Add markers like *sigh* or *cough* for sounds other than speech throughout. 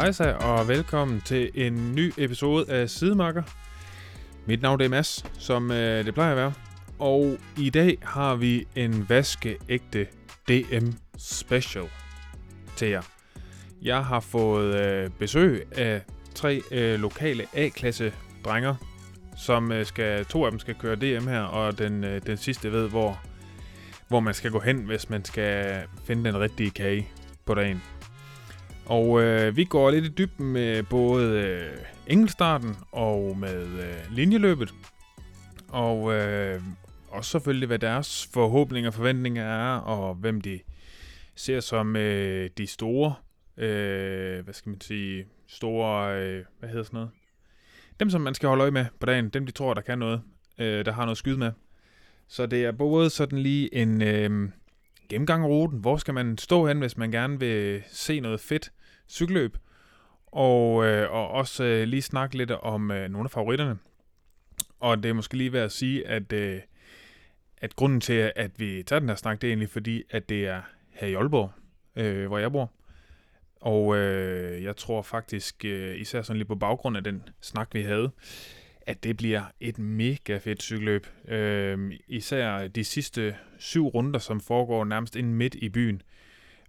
Hejsa og velkommen til en ny episode af Sidemarker. Mit navn er Mads, som øh, det plejer at være. Og i dag har vi en vaskeægte DM Special til jer. Jeg har fået øh, besøg af tre øh, lokale A-klasse drenger, som øh, skal, to af dem skal køre DM her, og den, øh, den sidste ved, hvor, hvor man skal gå hen, hvis man skal finde den rigtige kage på dagen. Og øh, vi går lidt i dybden med både øh, enkeltstarten og med øh, linjeløbet. Og øh, og selvfølgelig, hvad deres forhåbninger og forventninger er, og hvem de ser som øh, de store, øh, hvad skal man sige, store, øh, hvad hedder sådan noget? Dem, som man skal holde øje med på dagen, dem de tror, der kan noget, øh, der har noget skyde med. Så det er både sådan lige en øh, gennemgang af ruten. Hvor skal man stå hen, hvis man gerne vil se noget fedt cykelløb? Og, øh, og også øh, lige snakke lidt om øh, nogle af favoritterne. Og det er måske lige værd at sige, at, øh, at grunden til, at vi tager den her snak, det er egentlig fordi, at det er her i Aalborg, øh, hvor jeg bor. Og øh, jeg tror faktisk, øh, især sådan lige på baggrund af den snak, vi havde, at det bliver et mega fedt cykelløb. Øh, især de sidste syv runder, som foregår nærmest ind midt i byen,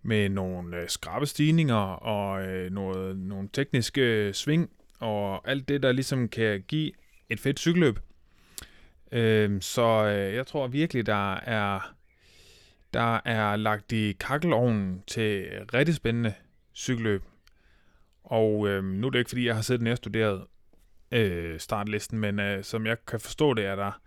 med nogle øh, skrabe stigninger og øh, noget, nogle tekniske øh, sving, og alt det, der ligesom kan give et fedt cykelløb. Øh, så øh, jeg tror virkelig, der er, der er lagt i kakkelovnen til rigtig spændende cykelløb. Og øh, nu er det ikke, fordi jeg har siddet og studeret øh, startlisten, men øh, som jeg kan forstå det, er der,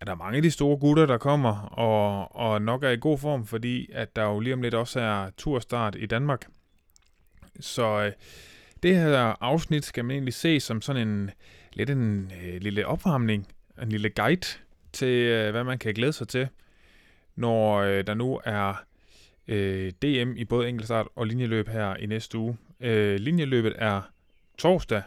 er der mange af de store gutter, der kommer, og, og nok er i god form, fordi at der jo lige om lidt også er turstart i Danmark. Så øh, det her afsnit skal man egentlig se som sådan en lidt en øh, lille opvarmning, en lille guide til, øh, hvad man kan glæde sig til, når øh, der nu er øh, DM i både enkeltstart og linjeløb her i næste uge. Øh, linjeløbet er torsdag,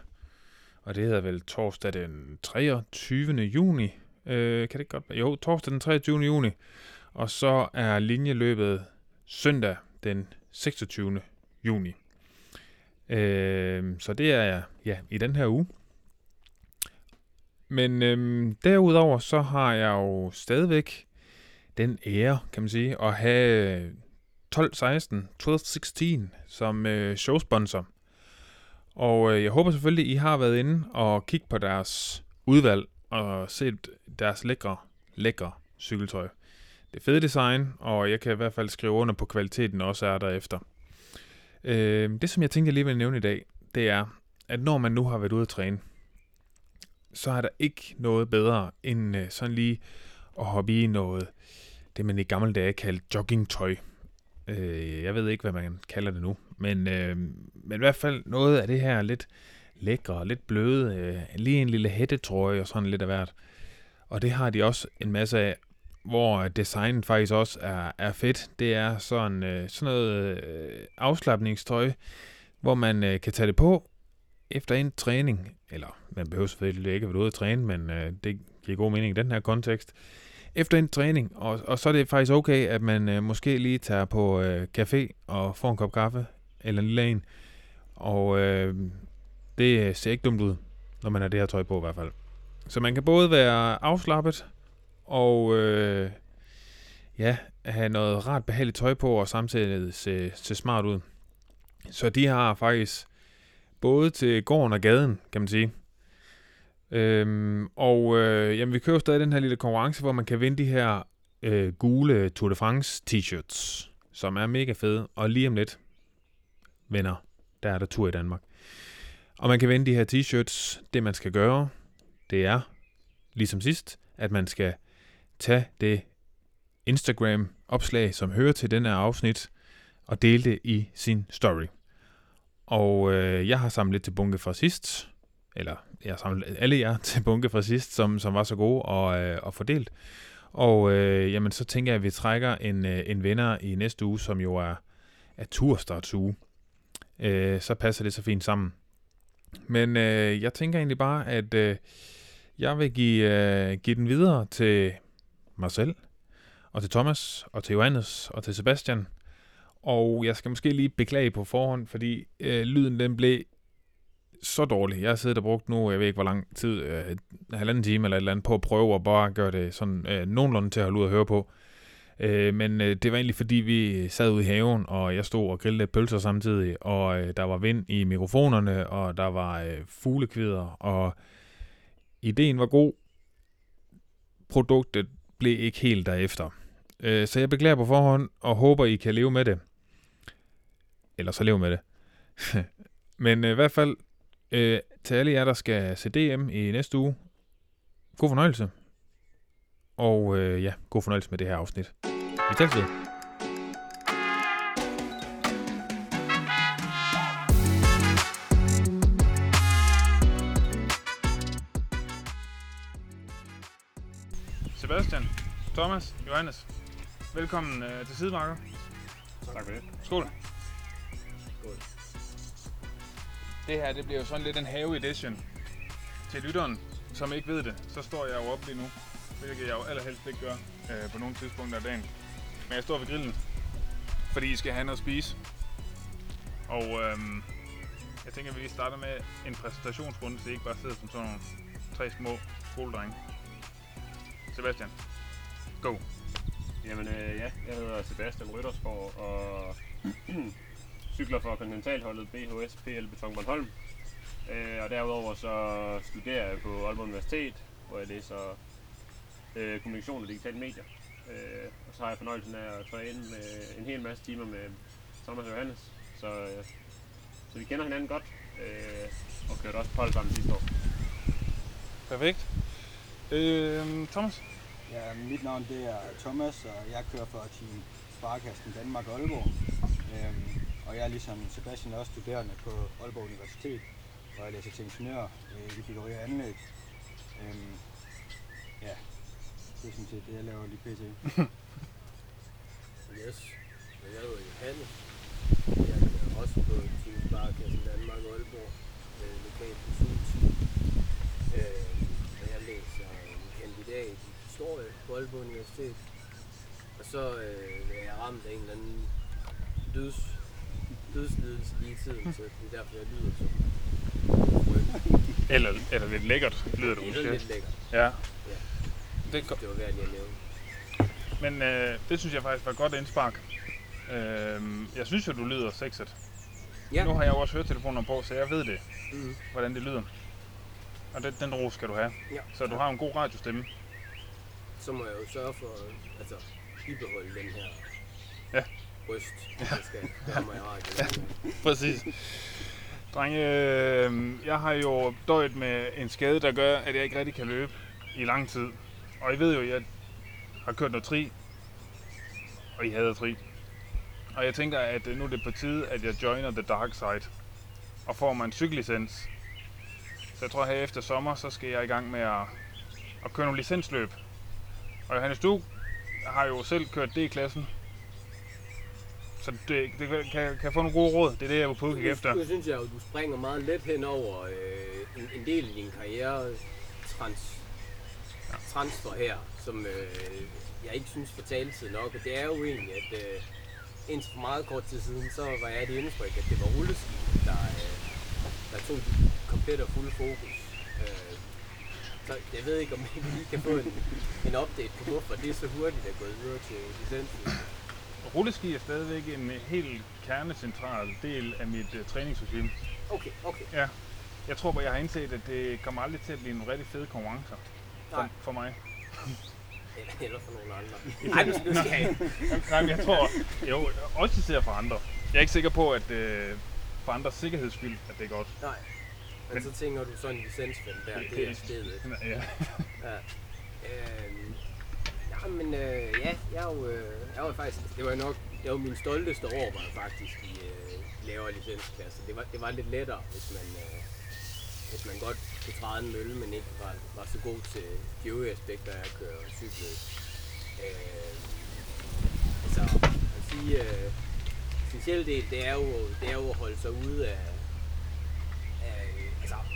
og det hedder vel torsdag den 23. juni. Øh, kan det godt være? Jo, torsdag den 23. juni. Og så er linjeløbet søndag den 26. juni. Øh, så det er ja, i den her uge. Men øh, derudover så har jeg jo stadigvæk den ære, kan man sige, at have 12-16, 12-16 som øh, showsponsor. Og øh, jeg håber selvfølgelig, I har været inde og kigge på deres udvalg og set deres lækre, lækre cykeltøj. Det er fede design, og jeg kan i hvert fald skrive under på kvaliteten også er derefter. Øh, det, som jeg tænkte, jeg lige vil nævne i dag, det er, at når man nu har været ude at træne, så er der ikke noget bedre end øh, sådan lige at hoppe i noget, det man i gamle dage kaldte joggingtøj. Øh, jeg ved ikke, hvad man kalder det nu. Men, øh, men i hvert fald noget af det her lidt lækre, lidt bløde, øh, lige en lille hættetrøje og sådan lidt af hvert. Og det har de også en masse af, hvor øh, designet faktisk også er, er fedt. Det er sådan, øh, sådan noget øh, afslappningstøj, hvor man øh, kan tage det på efter en træning. Eller man behøver selvfølgelig ikke at være ude at træne, men øh, det giver god mening i den her kontekst efter en træning, og, og så er det faktisk okay, at man øh, måske lige tager på øh, café og får en kop kaffe, eller en lille en, og øh, det øh, ser ikke dumt ud, når man har det her tøj på i hvert fald. Så man kan både være afslappet, og øh, ja, have noget rart behageligt tøj på, og samtidig se, se smart ud. Så de har faktisk både til gården og gaden, kan man sige. Øhm, og øh, jamen, vi kører stadig den her lille konkurrence, hvor man kan vinde de her øh, gule Tour de France t-shirts, som er mega fede. Og lige om lidt, venner, der er der tur i Danmark. Og man kan vinde de her t-shirts. Det man skal gøre, det er, ligesom sidst, at man skal tage det Instagram-opslag, som hører til denne afsnit, og dele det i sin story. Og øh, jeg har samlet lidt til bunke fra sidst, eller jeg har samlet alle jer *laughs* til bunke fra sidst, som, som var så gode og, øh, og fordelt. Og øh, jamen, så tænker jeg, at vi trækker en, øh, en vinder i næste uge, som jo er, er turstartsuge. Øh, så passer det så fint sammen. Men øh, jeg tænker egentlig bare, at øh, jeg vil give, øh, give den videre til mig selv, og til Thomas, og til Johannes, og til Sebastian. Og jeg skal måske lige beklage på forhånd, fordi øh, lyden den blev så dårlig. Jeg har siddet og brugt nu, jeg ved ikke hvor lang tid, øh, en halvanden time eller et eller andet, på at prøve at bare gøre det sådan øh, nogenlunde til at holde ud og høre på. Øh, men øh, det var egentlig fordi, vi sad ude i haven, og jeg stod og grillede pølser samtidig, og øh, der var vind i mikrofonerne, og der var øh, fuglekvider, og ideen var god. Produktet blev ikke helt derefter. Øh, så jeg beklager på forhånd, og håber, I kan leve med det. Eller så leve med det. *laughs* Men øh, i hvert fald, øh, til alle jer, der skal se DM i næste uge, god fornøjelse. Og øh, ja, god fornøjelse med det her afsnit. Vi tager ved. Thomas, Johannes, velkommen øh, til Sidemarker. Tak for det. Skål. Skål. Det her, det bliver jo sådan lidt en have edition. Til lytteren, som ikke ved det, så står jeg jo op lige nu, hvilket jeg jo allerhelst ikke gør øh, på nogle tidspunkter af dagen. Men jeg står ved grillen, fordi I skal have noget at spise. Og øhm, jeg tænker, at vi lige starter med en præsentationsrunde, så I ikke bare sidder som sådan nogle tre små skoledrenge. Sebastian, go. Jamen øh, ja, jeg hedder Sebastian Ryttersborg og *clears throat* cykler for kontinentalholdet BHS PL Beton Bornholm. Øh, og derudover så studerer jeg på Aalborg Universitet, hvor jeg læser øh, kommunikation og digitale medier. Øh, og så har jeg fornøjelsen af at træne med en hel masse timer med Thomas og Johannes. Så, øh, så vi kender hinanden godt øh, og kørte også på hold sammen sidste år. Perfekt. Øh, Thomas? Ja, mit navn det er Thomas, og jeg kører for Team Sparkassen Danmark Aalborg. Øhm, og jeg er ligesom Sebastian også studerende på Aalborg Universitet, hvor jeg læser til ingeniør øh, i byggeri og anlæg. Øhm, ja, det er sådan set det, jeg laver lige pt. *laughs* Yes, og jeg hedder Johannes. Jeg er også på Team Sparkassen Danmark Aalborg, øh, lokalt på Sult. Øh, og jeg læser en kandidat i historie på Aalborg Universitet. Og så øh, er jeg ramt af en eller anden døds, dødslidelse lige i tiden, så det er derfor, jeg lyder så. Eller, eller lidt lækkert, lyder det Det er måske. lidt lækkert. Ja. Ja. Det godt. Det var værd lige at nævne. Men øh, det synes jeg faktisk var godt indspark. Øh, jeg synes jo, du lyder sexet. Ja. Nu har jeg jo også høretelefoner på, så jeg ved det, Mm. hvordan det lyder. Og den, den ros skal du have. Ja. Så du har en god radiostemme. Så må jeg jo sørge for altså, bibeholde den her Ja. røst, ja. jeg skal gøre mig i radioen. *laughs* Præcis. Drenge, øh, jeg har jo døjet med en skade, der gør, at jeg ikke rigtig kan løbe i lang tid. Og I ved jo, at jeg har kørt noget tri, og I hader tri. Og jeg tænker, at øh, nu er det på tide, at jeg joiner the dark side og får mig en cykellicens. Så jeg tror, her efter sommer, så skal jeg i gang med at, at køre nogle licensløb. Og Johannes, du har jo selv kørt D-klassen. Så det, det kan, kan jeg få nogle gode råd. Det er det, jeg er på udkig efter. Nu synes jeg jo, du springer meget let hen over øh, en, en del af din karriere trans, transfer her, som øh, jeg ikke synes fortalte tid nok. Og det er jo egentlig, at øh, indtil for meget kort tid siden, så var jeg det indtryk, at det var rulleski, der, øh, der tog dit komplet og fulde fokus. Øh, så jeg ved ikke, om vi lige kan få en, en update på, hvorfor det er så hurtigt at gå videre til licensen. Rulleski er stadigvæk en helt kernecentral del af mit uh, træningsregime. Okay, okay. Ja. Jeg tror bare, jeg har indset, at det kommer aldrig til at blive en rigtig fed konkurrence for, for mig. Eller, eller for nogle andre. *laughs* Nej, nu skal jeg Nej, men jeg tror, jo, også især for andre. Jeg er ikke sikker på, at øh, for andres sikkerheds skyld, at det er godt. Nej. Men, så tænker du sådan en licensfælde der, Det- er stedet. Ja. Ja. Øhm, ja, men øh, ja, jeg jo, øh, jeg var faktisk, det var nok, det var min stolteste år, var jeg faktisk i øh, lavere licensklasse. Det var, det var lidt lettere, hvis man, øh, hvis man godt kunne træde en mølle, men ikke var, var så god til de øvrige aspekter af at køre cykelløb. Øh, altså, jeg vil sige, øh, essentielle del, det er, jo, det er jo at holde sig ude af, af altså,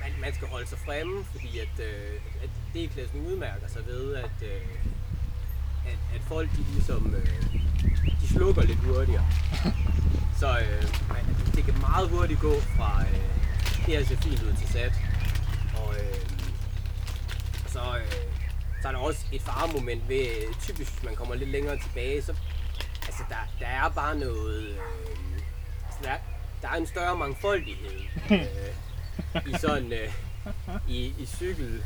man, man skal holde sig fremme, fordi at, øh, at D-klassen udmærker sig ved, at, øh, at, at folk de ligesom, øh, de slukker lidt hurtigere. *laughs* Så øh, man- det kan meget hurtigt gå fra øh, det her ser fint ud til sat. Og øh, så, øh, så er der også et faremoment ved, øh, typisk hvis man kommer lidt længere tilbage, så altså der, der er bare noget, øh, altså der, der er en større mangfoldighed øh, i sådan, øh, i, i cykel,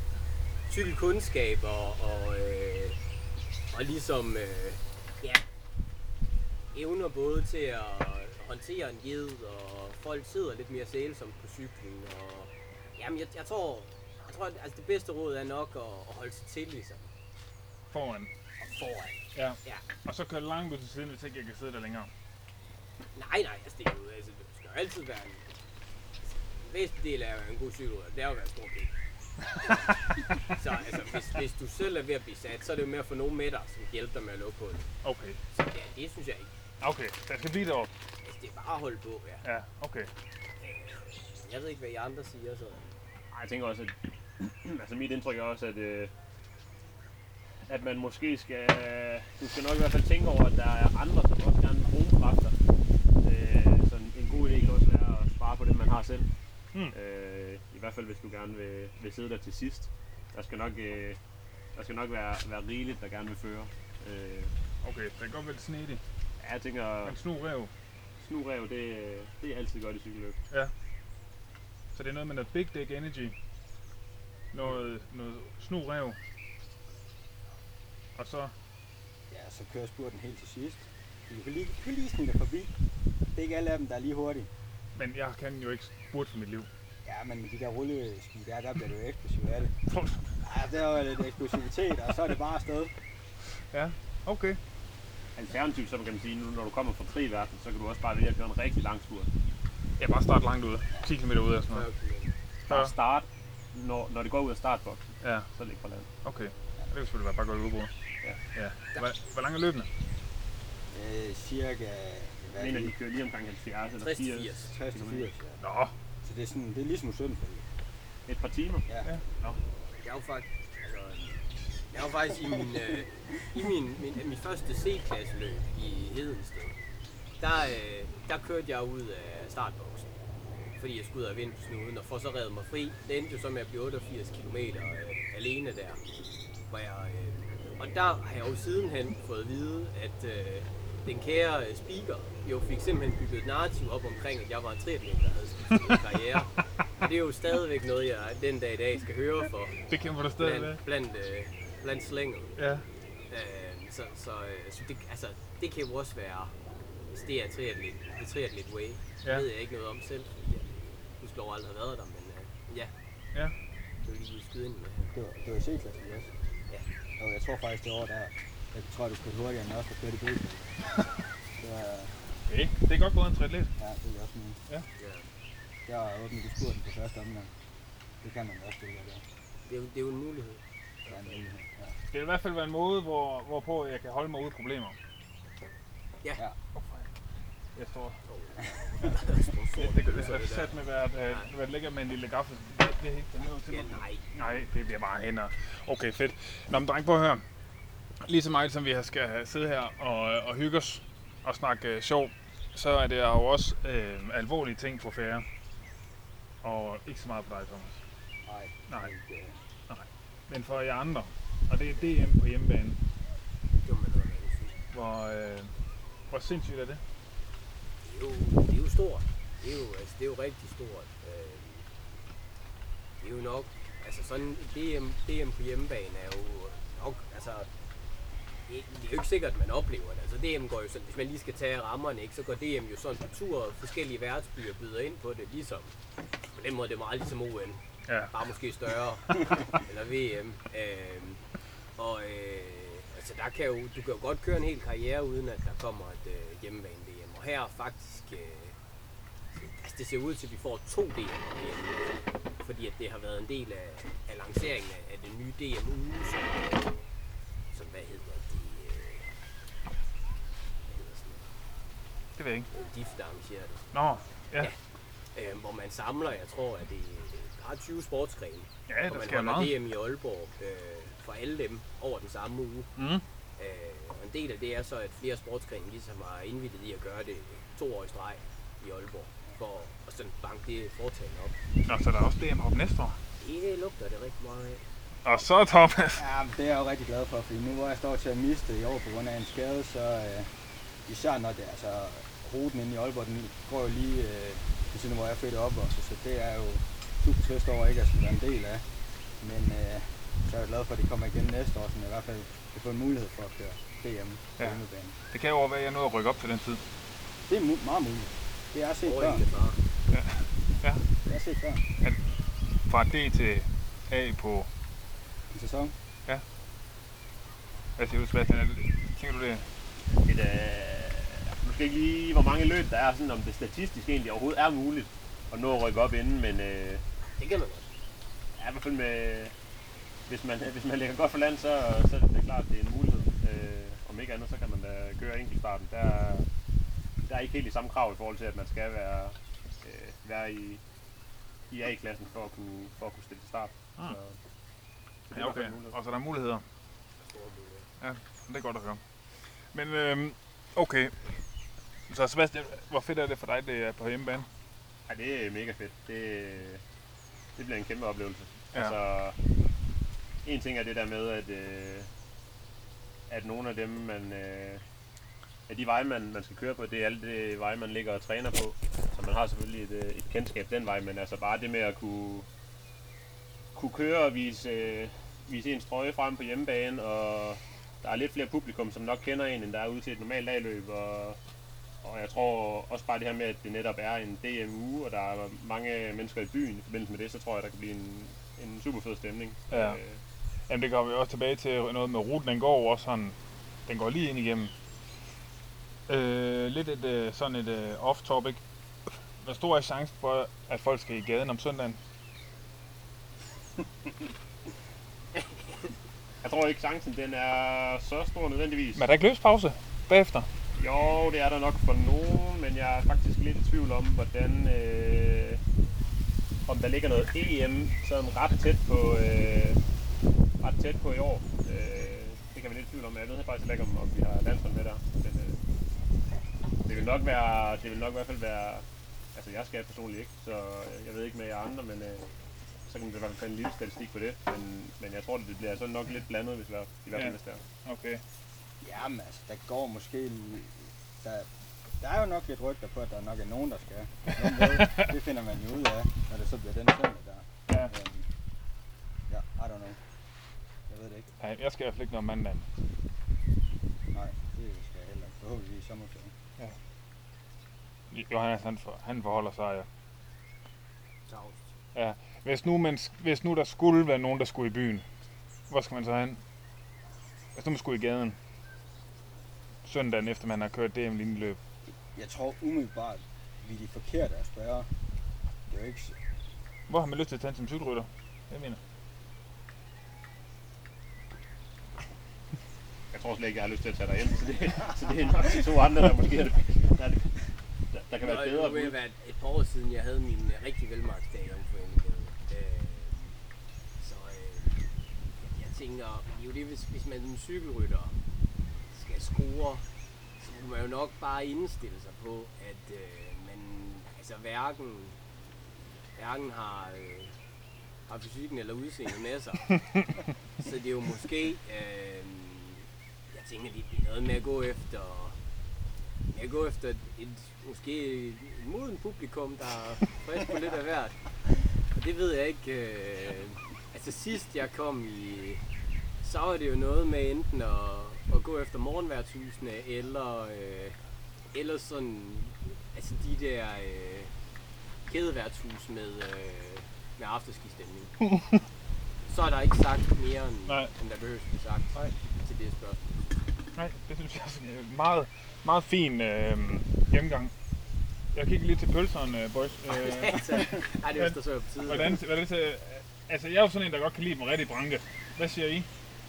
cykelkundskab og, og, øh, og ligesom, øh, ja, evner både til at håndtere en ged, og folk sidder lidt mere sælsomt på cyklen, og jamen jeg, jeg tror, jeg tror, at altså det bedste råd er nok at, at holde sig til ligesom, Foran. og foran. Ja. Ja. Og så køre langt ud til siden, hvis ikke jeg kan sidde der længere. Nej, nej, altså det er jo, altså jo altid være en, en væsentlig del af en god cykelrytter, det er jo at være stor pik. *laughs* så altså, hvis, hvis du selv er ved at blive sat, så er det jo med at få nogen med dig, som kan hjælpe dig med at lukke på det. Okay. Så ja, det synes jeg ikke. Okay, der skal blive deroppe. Altså, det er bare at holde på, ja. Ja, okay. Jeg ved ikke, hvad I andre siger, så... Ej, jeg tænker også, at *clears throat* altså mit indtryk er også, at, øh, at man måske skal, du skal nok i hvert fald tænke over, at der er andre, som også gerne vil bruge kræfter. Øh, så en, en god idé kan også være at spare på det, man har selv. Hmm. Øh, I hvert fald, hvis du gerne vil, vil sidde der til sidst. Der skal nok, øh, der skal nok være, være rigeligt, der gerne vil føre. Øh, Okay, det kan godt være lidt snedigt. ja, jeg tænker, Men snu rev. snurev, det, det er altid godt i cykelløb. Så det er noget med noget big dick energy. Noget, noget snu rev. Og så... Ja, så kører spurten helt til sidst. Du kan lige, du kan lige snige forbi. Det er ikke alle af dem, der er lige hurtige. Men jeg kan jo ikke spurte for mit liv. Ja, men med de der rulleski der, der bliver du jo eksplosiv af det. *laughs* Ja, der er jo lidt eksplosivitet, og så er det bare afsted. ja, okay. Alternativt, så kan man sige, nu når du kommer fra fri verden, så kan du også bare vælge at køre en rigtig lang spurt. Jeg bare starte langt ude. 10 km ude og sådan noget. Bare start, når, når det går ud af startboksen, Ja, så ligge på land. okay. Det kan selvfølgelig være bare godt udbrud. Ja. ja. Hvor, hvor lang er løbende? Øh, cirka hvad Jeg mener, er de kører lige omkring 70 eller 60 til 80. 80. 60 til 80, ja. Nå, Så det er, sådan, det er ligesom 17 Et par timer. Ja. Ja. Jeg er jo faktisk, altså, jeg er jo faktisk i min, øh, i min, min, min første C-klasseløb i Hedensted, der, øh, der kørte jeg ud af startboksen, fordi jeg skulle ud af vind på snuden, og for så redde mig fri. Det endte jo så med at blive 88 km øh, alene der, hvor jeg, øh, og der har jeg jo sidenhen fået at vide, at øh, den kære øh, speaker jo fik simpelthen bygget et narrativ op omkring, at jeg var en triatlet, der havde skiftet *laughs* karriere. Og det er jo stadigvæk noget, jeg den dag i dag skal høre for det kæmper du stadig blandt, blandt, øh, blandt slænget. Ja. Øh, så så, øh, så det, altså, det kan jo også være, hvis det er triatlet, det triatlet way. Det Ja. ved jeg ikke noget om selv, fordi jeg husker aldrig har været der, men øh, ja. Ja. Det vil lige skyde ind med. Det var, det var i C-klasse også. Ja. Og jeg tror faktisk det år der, jeg tror du kørte hurtigere end os, der kørte i. Det var, *laughs* Okay, det er godt gået en triatlet. ja, det er også min. Ja. Jeg har åbnet i spurten på første omgang. Det kan man også det der. Det, er jo, det er jo en mulighed. Det er en mulighed. Ja. Det vil i hvert fald være en måde, hvor, hvorpå jeg kan holde mig ude af problemer. Ja. Ja. Jeg står... *laughs* Det, Det, det, det, det, sat med været, øh, været lækker med en lille gaffel. Det, det er helt det til. Ja, nej. Nej, det bliver bare hænder. Okay, fedt. Nå, men dreng, prøv at høre. Lige så meget som vi skal sidde her og, og hygge os og snakke øh, sjov, så er det jo også øh, alvorlige ting på færre. Og ikke så meget for dig, Thomas. Nej. Nej. Det, Men for jer andre. Og det er DM på hjemmebane. Det noget andet sige. Hvor, øh, hvor sindssygt er det? Det er jo, det er jo stort. Det er jo, altså, det er jo rigtig stort. Øh, det er jo nok, altså sådan DM, DM på hjemmebane er jo nok, altså det, det er jo ikke sikkert, at man oplever det. Altså DM går jo sådan, hvis man lige skal tage rammerne, ikke, så går DM jo sådan på tur, og forskellige værtsbyer byder ind på det, ligesom. På den måde det er meget ligesom OL, Ja. bare måske større, *laughs* eller VM. Øh, og øh, altså der kan jo, du kan jo godt køre en hel karriere, uden at der kommer et øh, hjemmebane VM. Og her faktisk, øh, altså det ser ud til, at vi får to DM VM, fordi at det har været en del af, af lanceringen af, af den nye DM-uge, som, som hvad hedder de, øh, hvad hedder sådan noget, Det ved jeg ikke. DIF, der arrangerer det. Nå, ja. Øh, hvor man samler, jeg tror, at det er par 20 sportsgrene. Ja, og der man sker holder meget. DM i Aalborg øh, for alle dem over den samme uge. Mm. Øh, Og en del af det er så, at flere sportsgrene ligesom har indvildet i at gøre det to år i streg i Aalborg, for at sådan banke det foretagende op. Nå, så der er også DM op næste år. Det lugter det rigtig meget af. Og så Thomas. Ja, det er jeg jo rigtig glad for, fordi nu hvor jeg står til at miste i år på grund af en skade, så øh, især når det altså ruten inde i Aalborg, den går jo lige øh, ved siden af, hvor jeg er født og opvokset, så det er jo super trist over ikke at skulle være en del af. Men øh, så er jeg glad for, at det kommer igen næste år, så jeg i hvert fald kan få en mulighed for at køre DM på Ja. hjemmebane. Det kan jo over være, at jeg nåede at rykke op til den tid. Det er mu- meget muligt. Det har jeg set før. Ja. Ja. Det har jeg set før. Fra D til A på... En sæson. Hvad siger du, Sebastian? Er det- Tænker du det? Et, øh, måske ikke lige, hvor mange løb der er, sådan, om det statistisk egentlig overhovedet er muligt at nå at rykke op inden, men øh, Det kan man godt. ja, i hvert fald med, hvis man, hvis man lægger godt for land, så, så er det da klart, at det er en mulighed. Øh, om ikke andet, så kan man da køre enkeltstarten. Der, er- der er ikke helt de samme krav i forhold til, at man skal være, øh, være i, i A-klassen for at kunne, for at kunne stille til start. Ah. Så, så det er Ja, okay. Og så der er muligheder. Store muligheder. Det er godt at høre. Men øhm, okay. Så Sebastian, hvor fedt er det for dig, det er på hjemmebane? Ja, det er mega fedt. Det, det bliver en kæmpe oplevelse. Ja. Altså, en ting er det der med, at, øh, at nogle af dem, man, øh, at de veje, man, man skal køre på, det er alle det veje, man ligger og træner på. Så man har selvfølgelig et, øh, et kendskab den vej, men altså bare det med at kunne, kunne køre og vise, øh, vise ens trøje frem på hjemmebane, og der er lidt flere publikum, som nok kender en, end der er ude til et normalt dagløb, og, og jeg tror også bare det her med, at det netop er en DMU, og der er mange mennesker i byen i forbindelse med det, så tror jeg, der kan blive en, en super fed stemning. Ja. Øh, Jamen det kommer vi også tilbage til noget med ruten. Den går også sådan, den går lige ind igennem. Øh, lidt et, øh, sådan et øh, off-topic. Hvor stor er chancen for, at folk skal i gaden om søndagen? *laughs* Jeg tror ikke, chancen den er så stor nødvendigvis. Men er der ikke løbspause bagefter? Jo, det er der nok for nogen, men jeg er faktisk lidt i tvivl om, hvordan... Øh, om der ligger noget EM sådan ret tæt på, øh, ret tæt på i år. Øh, det kan vi lidt i tvivl om. Jeg ved faktisk ikke, om, om vi har landshold med der. Men, øh, det vil nok være, det vil nok i hvert fald være, altså jeg skal personligt ikke, så øh, jeg ved ikke med jer andre, men øh, så kan man i hvert fald tage en lille statistik på det. Men, men jeg tror, det bliver så nok lidt blandet, hvis vi i hvert fald Ja. det er. Okay. Jamen altså, der går måske... Der, der er jo nok lidt rygter på, at der nok er nogen, der skal. Det finder man jo ud af, når det så bliver den søndag der. Ja. Øhm, ja, I don't know. Jeg ved det ikke. Nej, jeg skal i hvert fald ikke noget mandag. Nej, det skal jeg heller ikke. Forhåbentlig i sommerferien. Johannes, han, for, han forholder sig, ja. Tavst. Hvis nu, man, hvis nu der skulle være nogen, der skulle i byen, hvor skal man så hen? Hvis nu man skulle i gaden, søndagen efter man har kørt DM linjeløb. Jeg tror umiddelbart, vi er de forkerte at spørge. Det er jo ikke... Hvor har man lyst til at tage som cykelrytter? Jeg mener. Jeg tror slet ikke, jeg har lyst til at tage dig hjem, så det, så det er nok de to andre, der måske er det, der, er det, der, der kan være Nå, et bedre Nu vil det være et par år siden, jeg havde min øh, rigtig velmarksdag om for øh, Så øh, jeg tænker, jo det, hvis, hvis man som cykelrytter skal score, så må man jo nok bare indstille sig på, at øh, man altså hverken, hverken har, øh, har fysikken eller udseendet med sig. *laughs* så det er jo måske, øh, jeg tænker, det bliver noget med at gå efter jeg går efter et, et måske et moden publikum, der er frisk på lidt af hvert. Og det ved jeg ikke. Øh, altså sidst jeg kom i, så var det jo noget med enten at, at gå efter morgenværtshusene, eller, øh, eller sådan, altså de der øh, kædeværtshus med, øh, med afterskistemning. *laughs* så er der ikke sagt mere, end, Nej. end der behøves at blive sagt Nej. til det spørgsmål. Nej, det synes jeg er en meget, meget fin øh, gennemgang. Jeg kigger lige til pølserne, boys. *laughs* Øh, Ej, det er der så på tide. hvordan, hvordan altså, jeg er jo sådan en, der godt kan lide dem rigtig branke. Hvad siger I?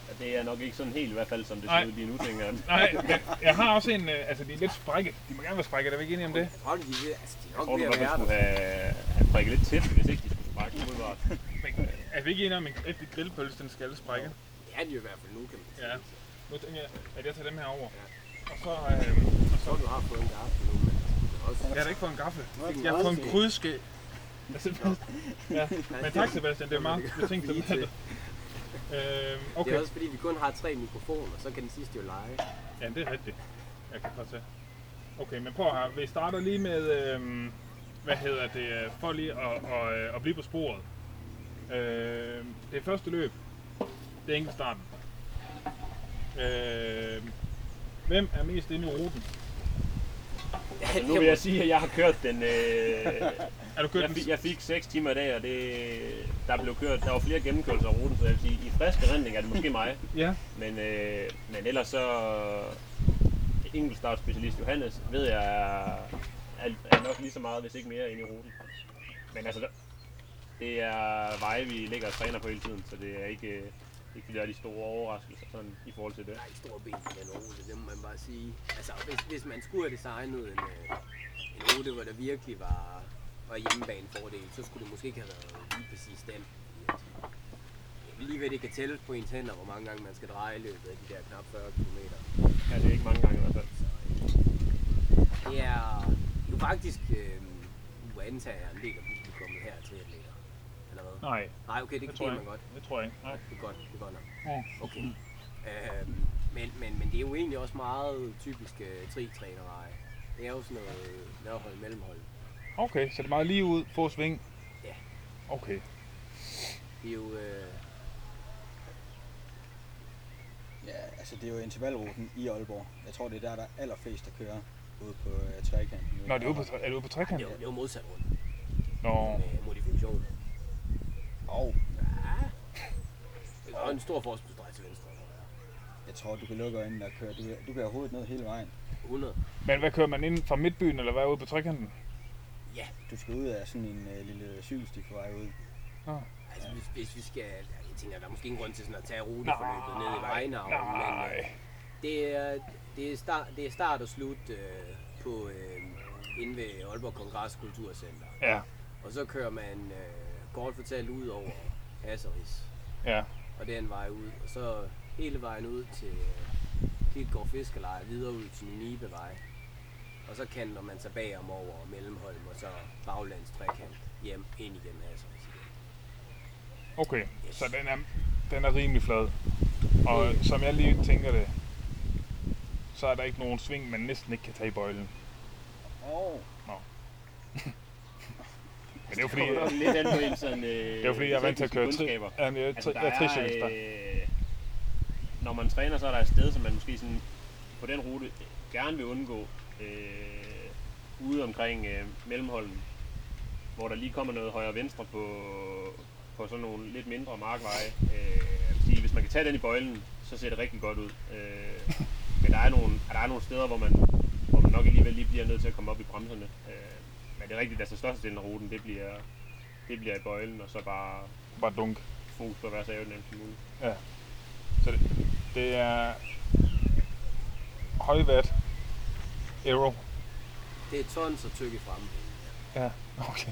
Ja, det er nok ikke sådan helt i hvert fald, som det Nej. ser ud lige nu, tænker jeg. Nej, men jeg har også en, øh, altså de er lidt sprække. De må gerne være sprække, er vi ikke enige om det? Tror, de er ved, altså, de er Jeg nok tror ved du at være skulle have, have prikket lidt til, hvis ikke de skulle sprække umiddelbart. Men, er vi ikke enige om, at en rigtig grillpølse, den skal sprække? Det er de jo i hvert fald nu, kan man sige. Ja. Nu tænker jeg, at jeg tager dem her over. Ja. Og så... Øh, og Så så du har fået en gaffel nu, men du kan også... jeg har da ikke fået en gaffel. Jeg har fået en krydske. Altså, ja, men tak Sebastian, det er meget betænkt Lige til Øhm, Det okay, er også fordi, vi kun har tre mikrofoner, så kan den sidste jo lege. ja, det er rigtigt. Jeg kan godt tage. Okay, men prøv her. Vi starter lige med, øhm, hvad hedder det, øh, for lige at, at, øh, at blive på sporet. Øh, det er første løb. Det er enkeltstarten. Øh, hvem er mest inde i ruten? *laughs* Altså, nu vil jeg sige, at jeg har kørt den... Øh, Er du kørt jeg, fik, jeg fik 6 timer i dag, og det, der blev kørt, der var flere gennemkørelser af ruten, så jeg vil sige, i frisk erindring er det måske mig. *laughs* Ja, Men, øh, men ellers så enkeltstartspecialist Johannes ved jeg er, er, nok lige så meget, hvis ikke mere, inde i ruten. Men altså, det er veje, vi ligger og træner på hele tiden, så det er ikke, ikke fordi der er de store overraskelser sådan, i forhold til det. Der er store ben i den rute, det må man bare sige. Altså, hvis, hvis man skulle have designet en, øh, en rute, hvor der virkelig var, var hjemmebanefordel, så skulle det måske ikke have været lige præcis den. At vil lige ved, det kan tælles på ens hænder, hvor mange gange man skal dreje i løbet af de der knap 40 km. Ja, det er ikke mange gange i hvert fald. Så øh, det er jo faktisk, øh, nu antager jeg en del af publikummet her til atleter. Eller hvad? nej, Nej, okay, det det kan man ikke. godt. Det tror jeg ikke. Nej. Det er godt, det er godt nok. Ja. Okay. Øhm, men, men, men det er jo egentlig også meget typiske tri-trænerveje. Det er jo sådan noget lavhold mellemhold. Okay, så det er meget lige ud, få sving. Ja. Okay. Det er jo... Øh, Ja, altså det er jo intervalruten i Aalborg. Jeg tror, det er der, der er allerflest, der kører ude på uh, trekanten. Nå, det er, ude på, er det ude på det, trekant? er jo, det er jo modsat rundt Nå, med modifikationer. Og Ja. Det er jo en stor forskudsdrej til venstre. jeg. jeg tror, du kan lukke øjnene og køre. Du, kan- du kan hovedet ned hele vejen. 100. men hvad kører man ind fra midtbyen, eller hvad er ude på trekanten? Ja, Du skal ud af sådan en uh, lille cykelsti på vej ud. altså hvis, hvis vi skal... Jeg tænker, der er måske ingen grund til sådan at tage ruteforløbet ned i Vejnavn, men øh. Det er, det er, start, det er start og slut øh, på øh, inde ved Aalborg Kongress Kulturcenter. Ja, Og så kører man øh, kort fortalt ud over Hasseris ja. og den vej ud. Og så hele vejen ud til øh, Klitgård Fiskerleje, videre ud til Nibevej. Og så kanter man sig bagom over Mellemholm og så baglands trekant hjem ind igennem igen. Okay, Yes. så den er, den er rimelig flad. Og Mm. som jeg lige tænker det, så er der ikke nogen sving, man næsten ikke kan tage i bøjlen. Oh. *laughs* Men det er jo fordi, Det er jo lidt andet på en sådan, øh, det er jo fordi jeg er vant til at køre tri, ja, jeg, Altså, jeg er tricyklist. er, øh, når man træner, så er der et sted, som man måske sådan, på den rute gerne vil undgå, øh, ude omkring øh, Mellemholm, hvor der lige kommer noget højre og venstre på, på sådan nogle lidt mindre markveje. Øh, jeg vil sige, hvis man kan tage den i bøjlen, så ser det rigtig godt ud. Øh, men der er, nogle, der er nogle steder, hvor man, hvor man nok alligevel lige bliver nødt til at komme op i bremserne. Øh, men det er rigtigt, at altså størstedelen af ruten, det bliver, det bliver i bøjlen, og så bare Bare dunk. fokus på at være så aerodynamisk som muligt. Så det, det er højvat aero. Det er tons og tykke fremme. Ja, okay.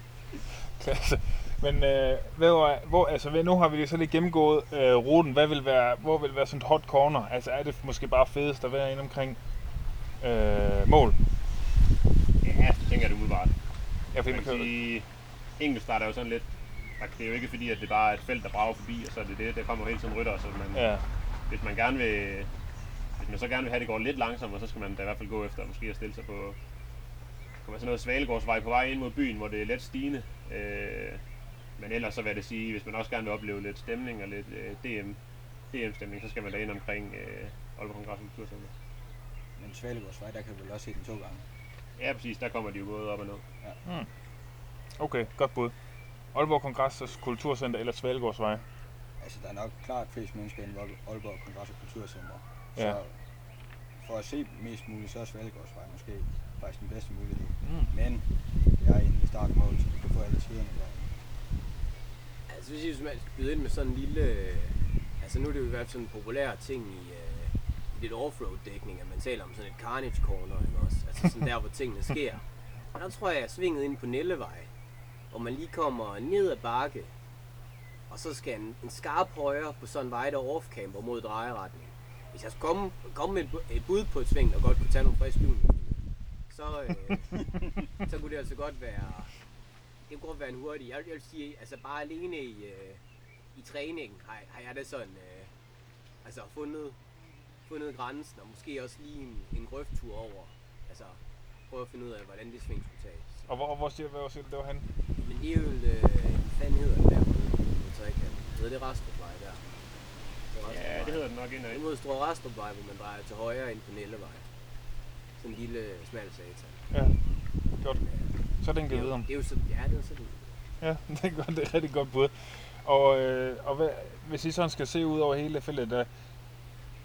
*laughs* Klasse. Men øh, hvor, hvor, altså, hvad- nu har vi så lige gennemgået øh, ruten. Hvad vil være, hvor vil være sådan et hot corner? Altså er det måske bare fedest at være inde omkring øh, mål? Ja, det tænker jeg det umiddelbart. Ja, fordi Man man kan sige, enkeltstart er jo sådan lidt, altså, det er jo ikke fordi, at det bare er et felt, der brager forbi, og så er det det, der kommer hele tiden rytter, så man, ja, hvis man gerne vil, hvis man så gerne vil have, at det går lidt langsommere, så skal man da i hvert fald gå efter, måske at stille sig på, på sådan noget Svalegårdsvej på vej ind mod byen, hvor det er let stigende. Øh, men ellers så vil jeg det sige, hvis man også gerne vil opleve lidt stemning og lidt øh, DM, DM-stemning, så skal man da ind omkring øh, Aalborg Kongress Kulturcenter. Men Svalegårdsvej, der kan du vel også se den to gange. Ja, præcis, der kommer de jo både op og ned. okay, godt bud. Aalborg Kongress Kulturcenter eller Svalgårdsvej. Altså, der er nok klart flest mennesker inde i Aalborg- Kongress og Kulturcenter. Så Ja. for at se mest muligt, så er Svalegårdsvej måske faktisk den bedste mulighed. Mm. Men det er inde i startmål, så du kan få alle tiderne der. Altså hvis man skal byde ind med sådan en lille... øh, Altså nu er det jo i hvert fald sådan en populær ting i, øh, i lidt offroad dækning, at man taler om sådan et carnage corner, også? Altså sådan der, hvor tingene sker. Og der tror jeg, jeg svinget ind på Nellevej, hvor man lige kommer ned ad bakke, og så skal en, en skarp højre på sådan en vej, der off-camper mod drejeretning. hvis jeg skulle komme, komme med et bu- et bud på et sving, og godt kunne tage nogle friske hjul, så, øh, så kunne det altså godt være, det kunne godt være en hurtig. Jeg, jeg vil sige, altså bare alene i, øh, i træningen har, har jeg det sådan, øh, altså fundet, fundet grænsen, og måske også lige en, en grøfttur over, altså prøve at finde ud af, hvordan det sving skulle tages. Og hvor, hvor siger, hvor siger du, det var han? Men det er jo, øh, hvad fanden hedder det der trekant? Hedder det Rastrupvej der? Det er Ja, det hedder den nok indad. Det mod Store Rastrupvej, hvor man drejer til højre ind på Nellevej. Sådan en lille smal satan. Ja, godt. Så den Det er, jo, videre. det er jo sådan, ja, det er sådan. Ja, *laughs* det er, godt, det er rigtig godt bud. Og, øh, og hvad, hvis I sådan skal se ud over hele feltet, der,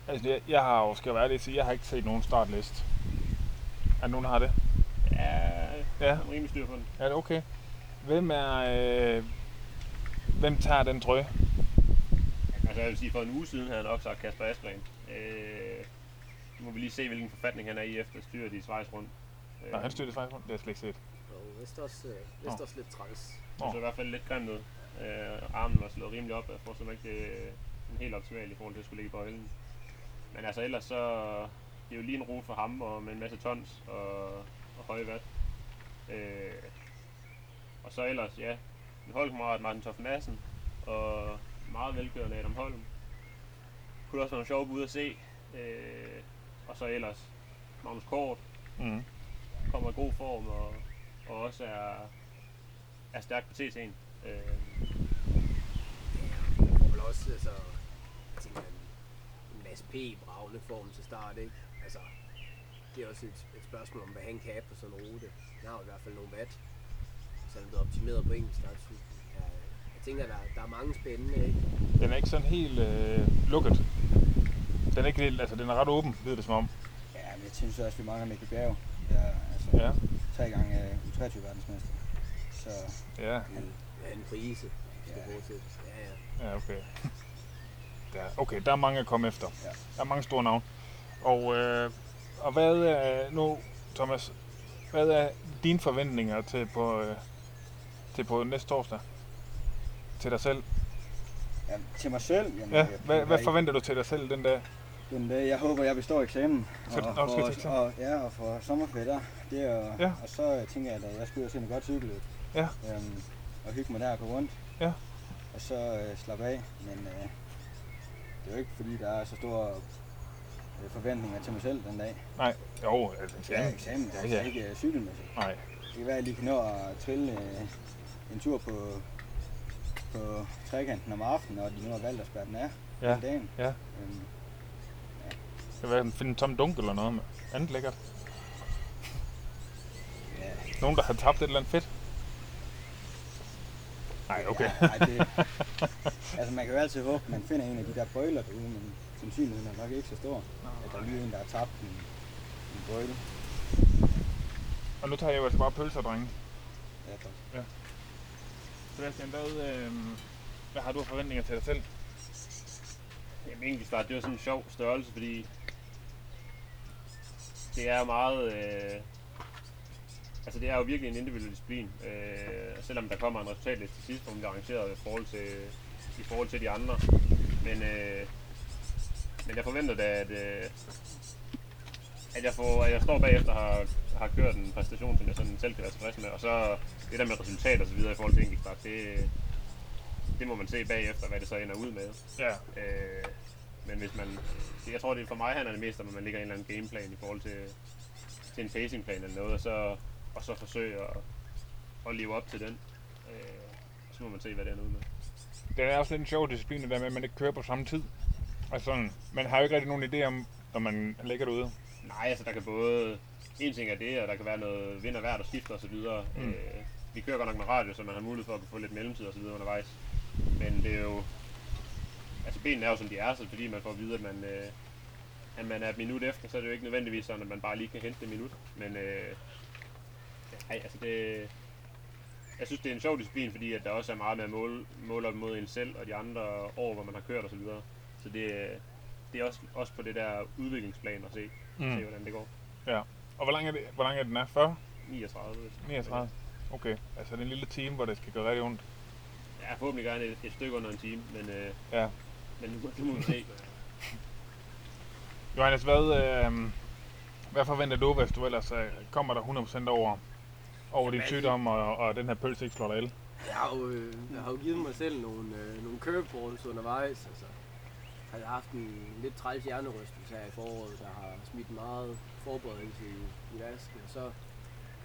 altså jeg, jeg har jo, skal jeg være ærlig at sige, jeg har ikke set nogen startliste. Er nogen, der har det? Ja, Ja. rimelig styr på den. Er det okay? Hvem er, øh, hvem tager den trøje? Altså jeg vil sige, for en uge siden havde han nok sagt Kasper Askren. Øh, nu må vi lige se, hvilken forfatning han er i efter styret i Schweiz rundt. Øh, Nå, han styrte faktisk rundt, det har jeg slet ikke set. Og vist også, øh, Nå. også lidt træls. Det så i hvert fald lidt grimt ud. Øh, armen var slået rimelig op. Jeg får simpelthen ikke, det er en helt optimal i forhold til at skulle ligge i bøjlen. Men altså ellers så, det er jo lige en rute for ham og med en masse tons og, og høje watt. Øh, og så ellers, ja, en holdkammerat Martin Toft Madsen og meget velkørende Adam Holm. Kunne også være nogle sjove bud at se. Øh, og så ellers Magnus Kort Mm. kommer i god form og, og også er, er stærk på TC'en. Øh, Jeg får vel også, altså, tænker, en, Mads P. i bravende form til start, ikke? Altså, det er også et, et spørgsmål om, hvad han kan på sådan en rute. Han har i hvert fald nogle watt, så han er blevet optimeret på enkelt startsyn. Jeg, jeg tænker, der, der er mange spændende, ikke? Den er ikke sådan helt øh, lukket. Den er ikke helt, altså den er ret åben, lyder det som om. Ja, men jeg synes også, at vi mangler Mikkel Bjerg. Jeg er altså Ja, tre gange uh, U23 verdensmester. Så ja, Ja, en prise, skal Ja. ja. til. Ja, ja. ja, okay. *laughs* Der, okay, der er mange at komme efter. Ja. Der er mange store navne. Og, øh, og hvad er nu, Thomas, hvad er dine forventninger til på, øh, til på næste torsdag? Til dig selv? ja, til mig selv, jamen, Ja, jeg- hvad, hvad forventer du til dig selv den dag? Den dag, jeg håber, jeg består eksamen. Så- og, nå, skal til eksamen. og, ja, og for sommerferie der. Det er, Ja. Og så tænker jeg, at jeg skal ud og se en godt cykelløb. Ja. Øhm, og hygge mig der og gå rundt. Ja. Og så øh, slappe af. Men øh, det er jo ikke fordi, der er så store øh, forventninger til mig selv den dag. Nej, jo, altså Ja, eksamen. eksamen, Ja, altså ja. ikke øh, cykelmæssigt. Nej, Det kan være, at jeg lige kan nå at trille øh, en tur på, på trekanten om aftenen, og de nu har valgt at spærre den af ja, hele dagen. ja. Øhm, Det kan være, finde en tom dunk eller noget med andet lækkert. ja, Nogen, der har tabt et eller andet fedt. Nej, okay. Ja, ej, det, altså man kan jo altid håbe, at man finder en af de der bøjler derude, men sandsynligheden er nok ikke så stor, at der er lige en, der har tabt en, en bøjle. Og nu tager jeg jo altså bare pølser, drenge. Ja, tak. Sebastian, hvad, øh, hvad har du af forventninger til dig selv? Jamen egentlig start, det var sådan en sjov størrelse, fordi det er meget... Øh, altså det er jo virkelig en individuel disciplin. Øh, selvom der kommer en resultatliste til sidst, hvor man bliver arrangeret i forhold til, i forhold til de andre. Men, øh, men jeg forventer da, at, øh, at, jeg får, at jeg står bagefter og har, har kørt en præstation, som jeg sådan selv kan være tilfreds med. Og så det der med resultat og så videre i forhold til enkeltstart, det, det må man se bagefter, hvad det så ender ud med. Ja, Øh, men hvis man, jeg tror det er for mig handler det mest om, at man lægger en eller anden gameplan i forhold til, til en pacingplan eller noget, og så, og så forsøge at, at leve op til den. Øh, så må man se, hvad det ender ud med. det er også lidt en sjov disciplin, det der med, at man ikke kører på samme tid. Altså sådan, man har jo ikke rigtig nogen idé om, når man ligger derude. Nej, altså der kan både, en ting er det, og der kan være noget vind og vejr, der skifter osv. Mm. Øh, vi kører godt nok med radio, så man har mulighed for at kunne få lidt mellemtid osv. undervejs. Men det er jo, altså benene er jo som de er, så fordi man får at vide, at man, øh, at man er et minut efter, så er det jo ikke nødvendigvis sådan, at man bare lige kan hente det minut. Men øh, nej, altså det, jeg synes, det er en sjov disciplin, fordi at der også er meget med at måle, måle op mod en selv og de andre år, hvor man har kørt osv. Så, videre. så det, det er også, også på det der udviklingsplan at se, mm. se hvordan det går. Og hvor lang er, det, hvor lang er den er? 40? 39. hvis- 39? Okay, altså det er en lille time, hvor det skal gå rigtig ondt. Ja, forhåbentlig gerne et, et stykke under en time, men, øh, Ja. men nu, det må vi se. *laughs* Johannes, hvad, øh, hvad forventer du, hvis du ellers øh, kommer der 100% over, over din Jamen, sygdom, og, og den her pølse ikke slår dig ihjel? Jeg har jo, øh, jeg har jo givet mig selv nogle, øh, nogle curveballs undervejs. Altså, jeg har haft en lidt træls hjernerystelse her i foråret, der har smidt meget forberedelse i, i vasken. Og så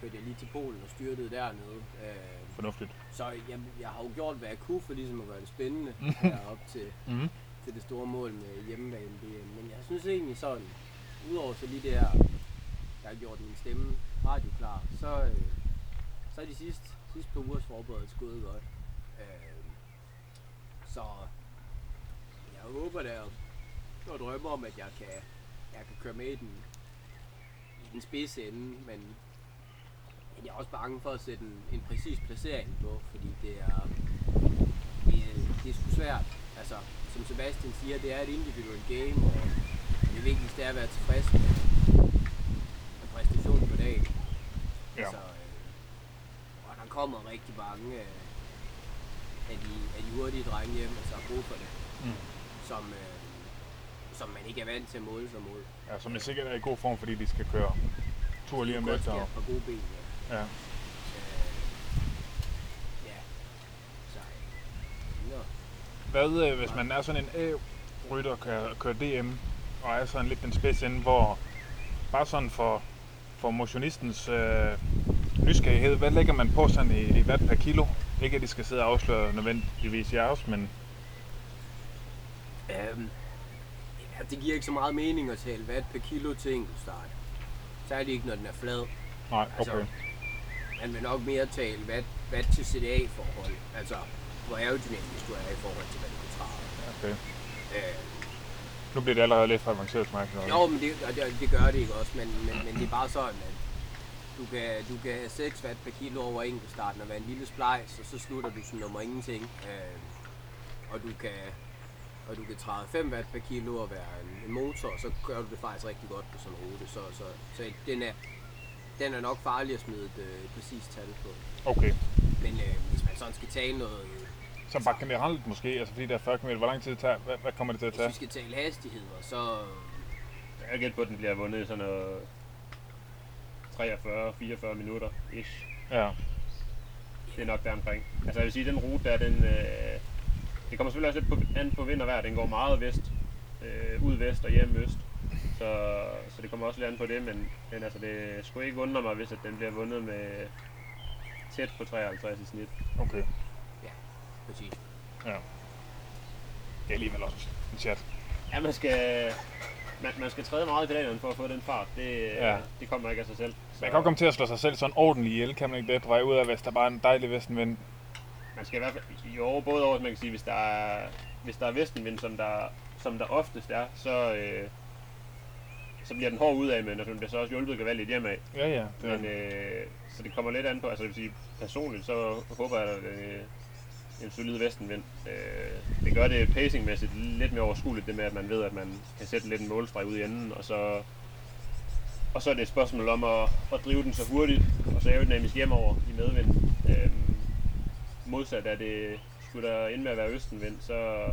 kørte jeg lige til Polen og styrtede dernede. Øh, Fornuftigt. så jeg, jeg har jo gjort, hvad jeg kunne for ligesom at gøre det spændende herop til, Mm-hmm. til det store mål med hjemmebane VM. Men jeg synes egentlig sådan, udover så lige det her, der har gjort min stemme radioklar, så, øh, så er de sidste, sidste par ugers forberedelse gået godt. Øh, så jeg håber da og drømmer om, at jeg kan, jeg kan køre med i den, i den spidse ende, men, men jeg er også bange for at sætte en, en præcis placering på, fordi det er, det, er- det er sgu svært. Altså, som Sebastian siger, det er et individuelt game, og det vigtigste er at være tilfreds med, med præstationen på dagen. Ja. Så, øh, og der kommer rigtig mange øh, af, de, af de hurtige drenge hjem, altså har brug for det, Mm. Som, øh, som man ikke er vant til at måle sig mod. Ja, som er sikkert er i god form, fordi de skal køre tur lige om lidt. Og, par gode ben, ja. ja. Øh, ja. Så, øh. Hvad, øh, hvis man er sådan en A-rytter, kan køre DM, og er sådan lidt den spids ende, hvor bare sådan for, for motionistens øh, nysgerrighed, hvad lægger man på sådan i, i watt per kilo? Ikke at de skal sidde og afsløre nødvendigvis jeres, men Øhm, ja, det giver ikke så meget mening at tale watt per kilo til enkeltstart. Særligt ikke, når den er flad. nej, Altså, okay. Man vil nok mere tale watt, watt til CDA-forhold. Altså, hvor aerodynamisk du er i forhold til, hvad du kan træde. okay. Øh, Nu bliver det allerede lidt for avanceret til mig. jo, men det, og det, det gør det ikke også, men, men, men det er bare sådan, at du kan, du kan have 6 watt per kilo over enkeltstarten og være en lille splejs, og så slutter du som nummer ingenting. Øh, og du kan og du kan træde 5 watt per kilo og være en, en motor, og så gør du det faktisk rigtig godt på sådan en rute. Så, så, så den, er, den er nok farlig at smide et øh, præcist tal på. Okay. Men øh, hvis man sådan skal tale noget, Så bare generelt måske, altså fordi der er 40 km, hvor lang tid det tager, hvad, hvad kommer det til at hvis tage? vi skal tale hastigheder, så Jeg er gæt på, at den bliver vundet i sådan noget 43-44 minutter ish. Ja, Det er nok der omkring. Altså jeg vil sige, den rute der, den, øh, det kommer selvfølgelig også lidt på, an på vind og vejr. Den går meget vest, øh, ud vest og hjem øst. Så, så det kommer også lidt an på det, men, men altså det skulle ikke undre mig, hvis at den bliver vundet med tæt på 53 i snit. okay. præcis. Ja. Det er alligevel også en chat. Ja, man skal, man, man skal træde meget i pedalerne for at få den fart. Det, Ja. ja. det kommer ikke af sig selv. Så Man kan godt komme til at slå sig selv sådan ordentligt ihjel, kan man ikke det, på vej ud af, hvis der bare er en dejlig vestenvind. Man skal i hvert fald, jo både over, man kan sige, hvis der er, hvis der er vestenvind, som der, som der oftest er, så, øh, så bliver den hård ud af, men altså, den bliver så også hjulpet gevaldigt hjem af. Ja, ja. Det Men, øh, så det kommer lidt an på, altså det vil sige, personligt, så håber jeg, at øh, en solid vestenvind. Øh, det gør det pacingmæssigt lidt mere overskueligt, det med, at man ved, at man kan sætte lidt en målstreg ud i enden, og så, og så er det et spørgsmål om at, at drive den så hurtigt og så aerodynamisk hjemover i medvind. Øh, modsat er det, skulle der ende med at være østenvind, så,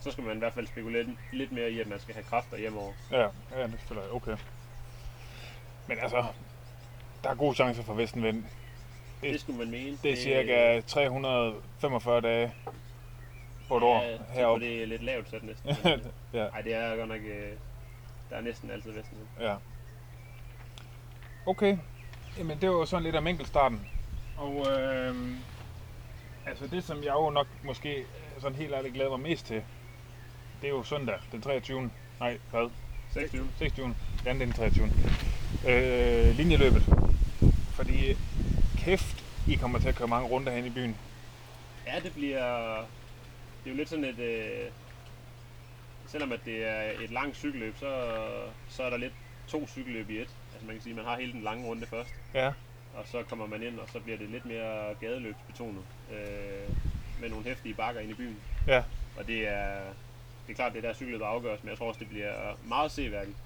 så skal man i hvert fald spekulere lidt, mere i, at man skal have kræfter hjemover. ja, ja, det er selvfølgelig okay. Men altså, der er gode chancer for vestenvind. Det- Det skulle man mene. Det er cirka 345 dage på et år Ja, heroppe. heroppe. det er lidt lavt sat næsten. *laughs* ja, Nej, det er godt nok... Øh, der er næsten altid vesten. ja. Okay. Jamen, det var jo sådan lidt om enkeltstarten. Og øh, altså det, som jeg jo nok måske sådan helt ærligt glæder mig mest til, det er jo søndag, den 23. Nej, hvad? 26. 26. Den anden den 23. Øh, linjeløbet. Fordi kæft, I kommer til at køre mange runder hen i byen. Ja, det bliver... Det er jo lidt sådan et... Øh, selvom at det er et langt cykelløb, så, så er der lidt to cykelløb i et. Altså man kan sige, at man har hele den lange runde først, Ja. og så kommer man ind, og så bliver det lidt mere gadeløbsbetonet. Øh, med nogle hæftige bakker ind i byen. Ja. Og det er, det er klart, det er der cykelløbet afgøres, men jeg tror også, det bliver meget seværdigt.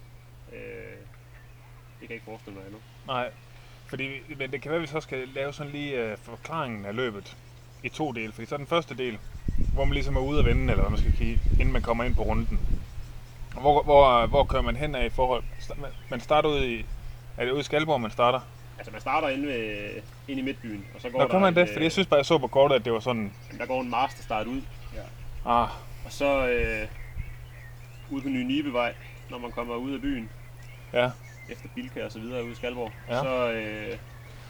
Øh, det kan jeg ikke forestille mig endnu. Nej, fordi, men det kan være, at vi så skal lave sådan lige uh, forklaringen af løbet i to dele. Fordi så er den første del, hvor man ligesom er ude at vende, eller hvad man skal kigge, inden man kommer ind på runden. Hvor, hvor, hvor kører man hen af i forhold? Man starter ud i... Er det ude i Skalborg, man starter? Altså man starter inde, ved, inde i midtbyen, og så går Nå, der kan man det? øh, Fordi jeg synes bare, jeg så på kortet, at det var sådan... jamen, der går en masterstart ud, Ah, og så øh, ude på Nye Nibevej, når man kommer ud af byen, ja. efter Bilka og så videre ude i Skalborg, Ja. så, øh,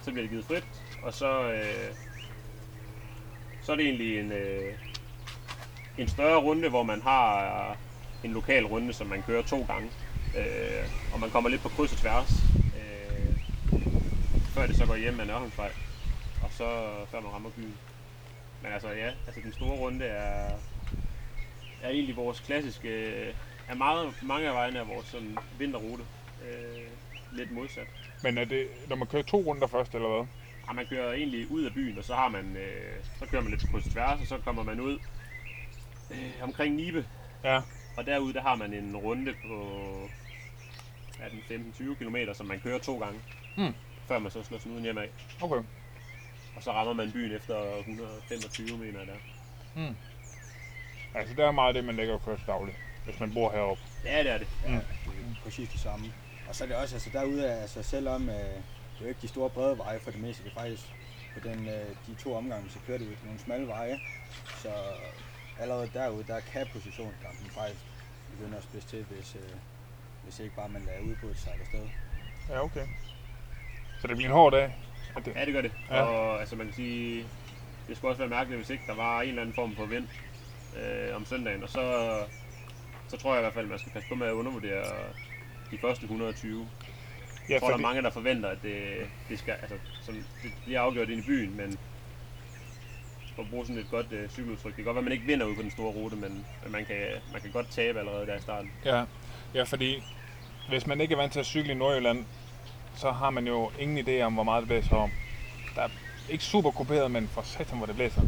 så bliver det givet frit, og så, øh, så er det egentlig en, øh, en større runde, hvor man har en lokal runde, som man kører to gange, øh, og man kommer lidt på kryds og tværs, øh, før det så går hjem ad Nørholmsvej, og så før man rammer byen. Men altså ja, altså den store runde er, er egentlig vores klassiske, er meget, mange af vejene er vores sådan vinterrute. Øh, lidt modsat. Men er det, når man kører to runder først, eller hvad? Ja, man kører egentlig ud af byen, og så har man, øh, så kører man lidt på tværs, og så kommer man ud øh, omkring Nibe. Ja. Og derude, der har man en runde på ja, den 15-20 km, som man kører to gange. Hmm. Før man så slår snuden hjem af. Okay. Og så rammer man byen efter 125 meter der. Mm. Altså, det er meget det, man lægger og kører dagligt, hvis man bor heroppe. Ja, det er det. Ja, det er præcis det samme. Og så er det også, altså derude, er- altså selvom øh, det er jo ikke de store brede veje for det meste, det er faktisk på den, øh, de to omgange, så kører det jo nogle smalle veje. Så allerede derude, der kan positionskampen faktisk begynde at spidse til, hvis, øh, hvis ikke bare man lader udbruddet sejle afsted. Ja, okay. Så det bliver en hård dag. Er det? Ja, det gør det. Ja. Og altså, man kan sige, det skulle også være mærkeligt, hvis ikke der var en eller anden form for vind øh, om søndagen. Og så, så tror jeg i hvert fald, at man skal passe på med at undervurdere de første 120. Ja, Jeg tror, der fordi, er mange, der forventer, at det, det skal, altså, som, det bliver afgjort ind i byen, men for at bruge sådan et godt øh, cykeludtryk. Det kan godt være, at man ikke vinder ud på den store rute, men, men man, kan, man kan godt tabe allerede der i starten. ja, ja, fordi hvis man ikke er vant til at cykle i Nordjylland, så har man jo ingen idé om, hvor meget det blæser om. Der er ikke super kuperet, men for satan, hvor det blæser.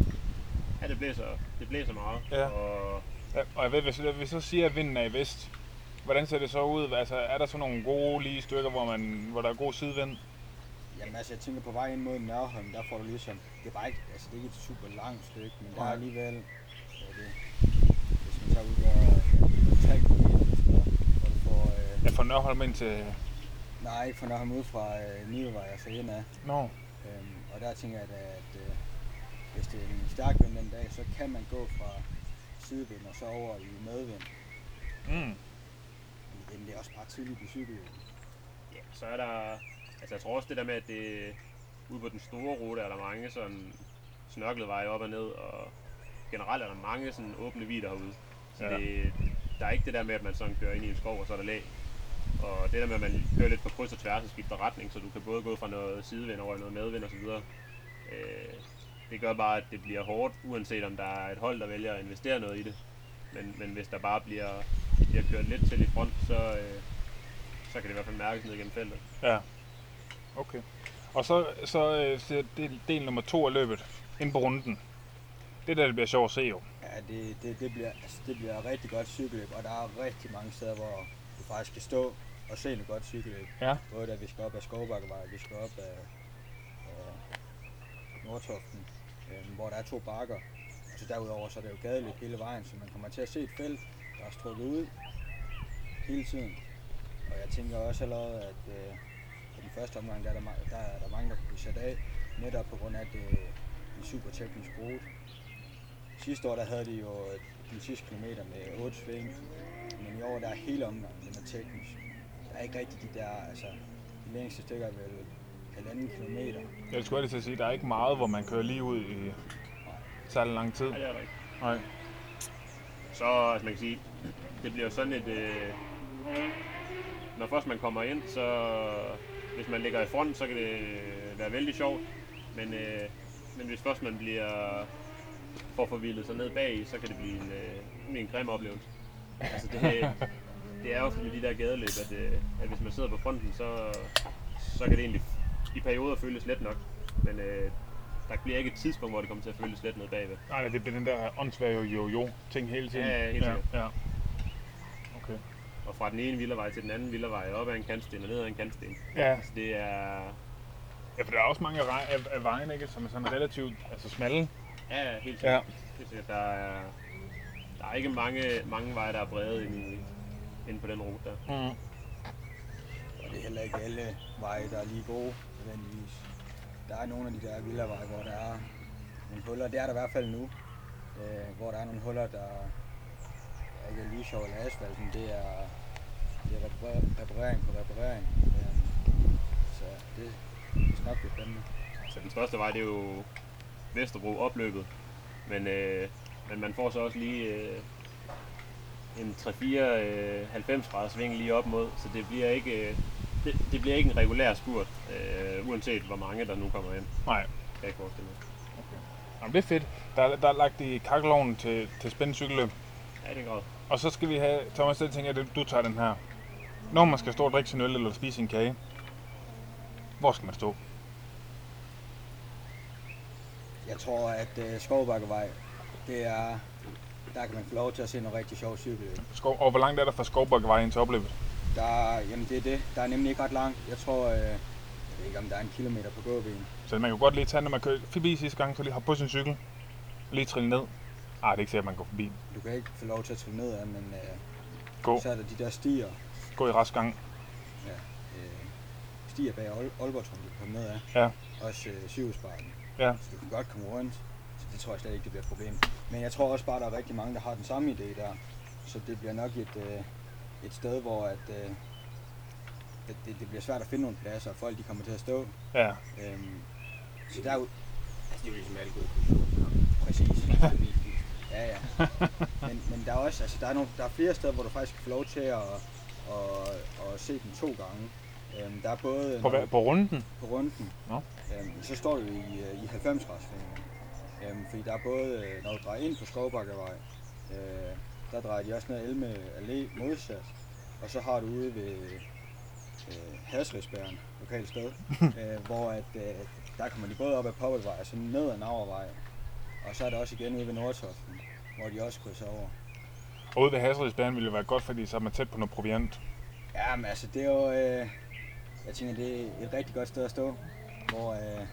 Ja, det blæser, det blæser meget. Ja. Og Ja, og jeg ved, hvis, hvis så siger, at vinden er i vest, hvordan ser det så ud? Altså, er der så nogle gode lige stykker, hvor, man, hvor der er god sidevind? Jamen altså, jeg tænker på vej ind mod Nørholm, der får du ligesom, det er bare ikke, altså det er ikke et super langt stykke, men der er alligevel, ja, det, hvis man tager ud og ja, 3 km sådan hvor du får, øh, Ja, fra Nørholm ind til... nej, ikke for Nørholm ud fra øh, Nivevej og så ind af, Nå, øhm, og der tænker jeg da, at øh, hvis det er en stærk vind den dag, så kan man gå fra sidevind og så over i medvind, mm. men det er også bare tidligt i cykel. Ja, så er der... Altså, jeg tror også det der med, at det... Ude på den store rute er der mange sådan snørklede veje op og ned, og generelt er der mange sådan åbne vider herude. Så Ja. ja. det, der er ikke det der med, at man sådan kører ind i en skov, og så er der læ. Og det der med, at man kører lidt på kryds og tværs og skifter retning, så du kan både gå fra noget sidevind over i noget medvind osv. Øh, det gør bare, at det bliver hårdt, uanset om der er et hold, der vælger at investere noget i det. Men, men hvis der bare bliver, bliver kørt lidt til i front, så, øh, så kan det i hvert fald mærkes ned gennem feltet. Ja. Okay. Og så, så øh, så del, del nummer to af løbet, ind på runden. Det der, det bliver sjovt at se jo. Ja, det, det, det, bliver, altså, det bliver rigtig godt cykelløb, og der er rigtig mange steder, hvor du faktisk kan stå og se noget godt cykelløb. Ja. Både da vi skal op ad Skovbakkevej, vi skal op ad, af Nordtoften, øh, hvor der er to bakker. Og så derudover så er det jo gadeløb hele vejen, så man kommer til at se et felt, der er strukket ud hele tiden. Og jeg tænker også allerede, at øh, på den første omgang, der er der, der, er der mange, der kunne blive sat af, netop på grund af, at det er en super teknisk rute. Sidste år der havde de jo den sidste kilometer med 8 sving, men i år der er hele omgangen den er teknisk. Der er ikke rigtig de der, altså de længste stykker er vel halvanden kilometer. Jeg skulle lige til at sige, at der er ikke meget, hvor man kører lige ud i særlig lang tid. Nej, det er der ikke. Nej. Så altså man kan sige, det bliver jo sådan et... Øh, når først man kommer ind, så hvis man ligger i front, så kan det være vældig sjovt. Men, øh, men hvis først man bliver får forvildet sig ned bag, så kan det blive en, øh, en grim oplevelse. Altså det, *laughs* det er jo med de der gadeløb, at, øh, at hvis man sidder på fronten, så, så kan det egentlig i perioder føles let nok. Men øh, der bliver ikke et tidspunkt, hvor det kommer til at føles let ned bagved. Nej, det bliver den der åndssvage jo-jo-ting hele tiden. Ja, ja, helt ja, sikkert. ja. Okay. Og fra den ene villavej til den anden villavej, op ad en kantsten og ned ad en kantsten. Ja, Altså det er... ja, for der er også mange af, af, af vejene, ikke, som er sådan relativt altså smalle. Ja, helt sikkert. Ja. Ja. Helt sikkert. Der er, der er ikke mange, mange veje, der er brede i, inde på den rute der. Mm. Og det er heller ikke alle veje, der er lige gode, nødvendigvis. Der er nogle af de der villaveje, hvor der er nogle huller. Det er der i hvert fald nu. Øh, hvor der er nogle huller, der der ikke er lige sjov eller asfalt, men det er, det er reparer- reparering på reparering. Øh, så det, det skal nok blive spændende. Så den største vej, det er jo Vesterbro opløbet. Men, øh, men man får så også lige øh, en 3-4 øh, 90 graders sving lige op mod, så det bliver ikke, øh, det, det bliver ikke en regulær spurt, øh, uanset hvor mange der nu kommer ind, Nej. kan jeg ikke forestille mig. Jamen, det er fedt. Der, er- der er lagt i kakkeloven til, til spændende cykelløb. Ja, i den grad. Og så skal vi have, Thomas, jeg tænker, at du tager den her. Når man skal stå og drikke sin øl eller spise en kage, hvor skal man stå? Jeg tror, at øh, Skovbakkevej, det er, der kan man få lov til at se nogle rigtig sjove cykelløb. Skov, og hvor langt er der fra Skovbakkevej ind til opløbet? Der, er- jamen det er det. Der er nemlig ikke ret langt. Jeg tror, øh, jeg ved ikke om der er en kilometer på gåben. Så man kan godt lige tage, når man kører forbi sidste gang, så lige hoppe på sin cykel. Lige trille ned. Ah, det er ikke sikkert, at man går forbi. Du kan ikke få lov til at trille ned af, men øh, Gå, så er der de der stier, gå i rask gang. øh, stier bag Aalborg, som du kan komme ned af. Ja. Også øh. Ja. Så du kan godt komme rundt. Det tror jeg slet ikke, det bliver et problem. Men jeg tror også bare, der er rigtig mange, der har den samme idé der. Så det bliver nok et, øh, et sted, hvor at, øh, at det, det bliver svært at finde nogle pladser, og folk de kommer til at stå. Ja, Øhm, så der er jo Altså, det er jo ligesom alle gode kulturer. præcis. Ja, ja. Men, men der er også, altså der er, nogle, der er flere steder, hvor du faktisk kan få lov til at, at, at se den to gange. Øhm, der er både på, når på runden. på runden, Nå. øhm, så står du i, øh, i 90 graders øhm, Fordi der er både, når du drejer ind på Skovbakkevej, øh, der drejer de også ned Elme Allé modsat. Og så har du ude ved øh, Hasridsbæren, lokalt sted, *laughs* øh, hvor at, øh, der kommer de både op ad Poppelvej og så ned ad Navervej. Og så er der også igen ude ved Nordtoften, hvor de også krydser over. Og ude ved Hasridsbanen ville det være godt, fordi så er man tæt på noget proviant. Ja, men altså, det er jo... Øh, jeg tænker, det er et rigtig godt sted at stå, hvor øh,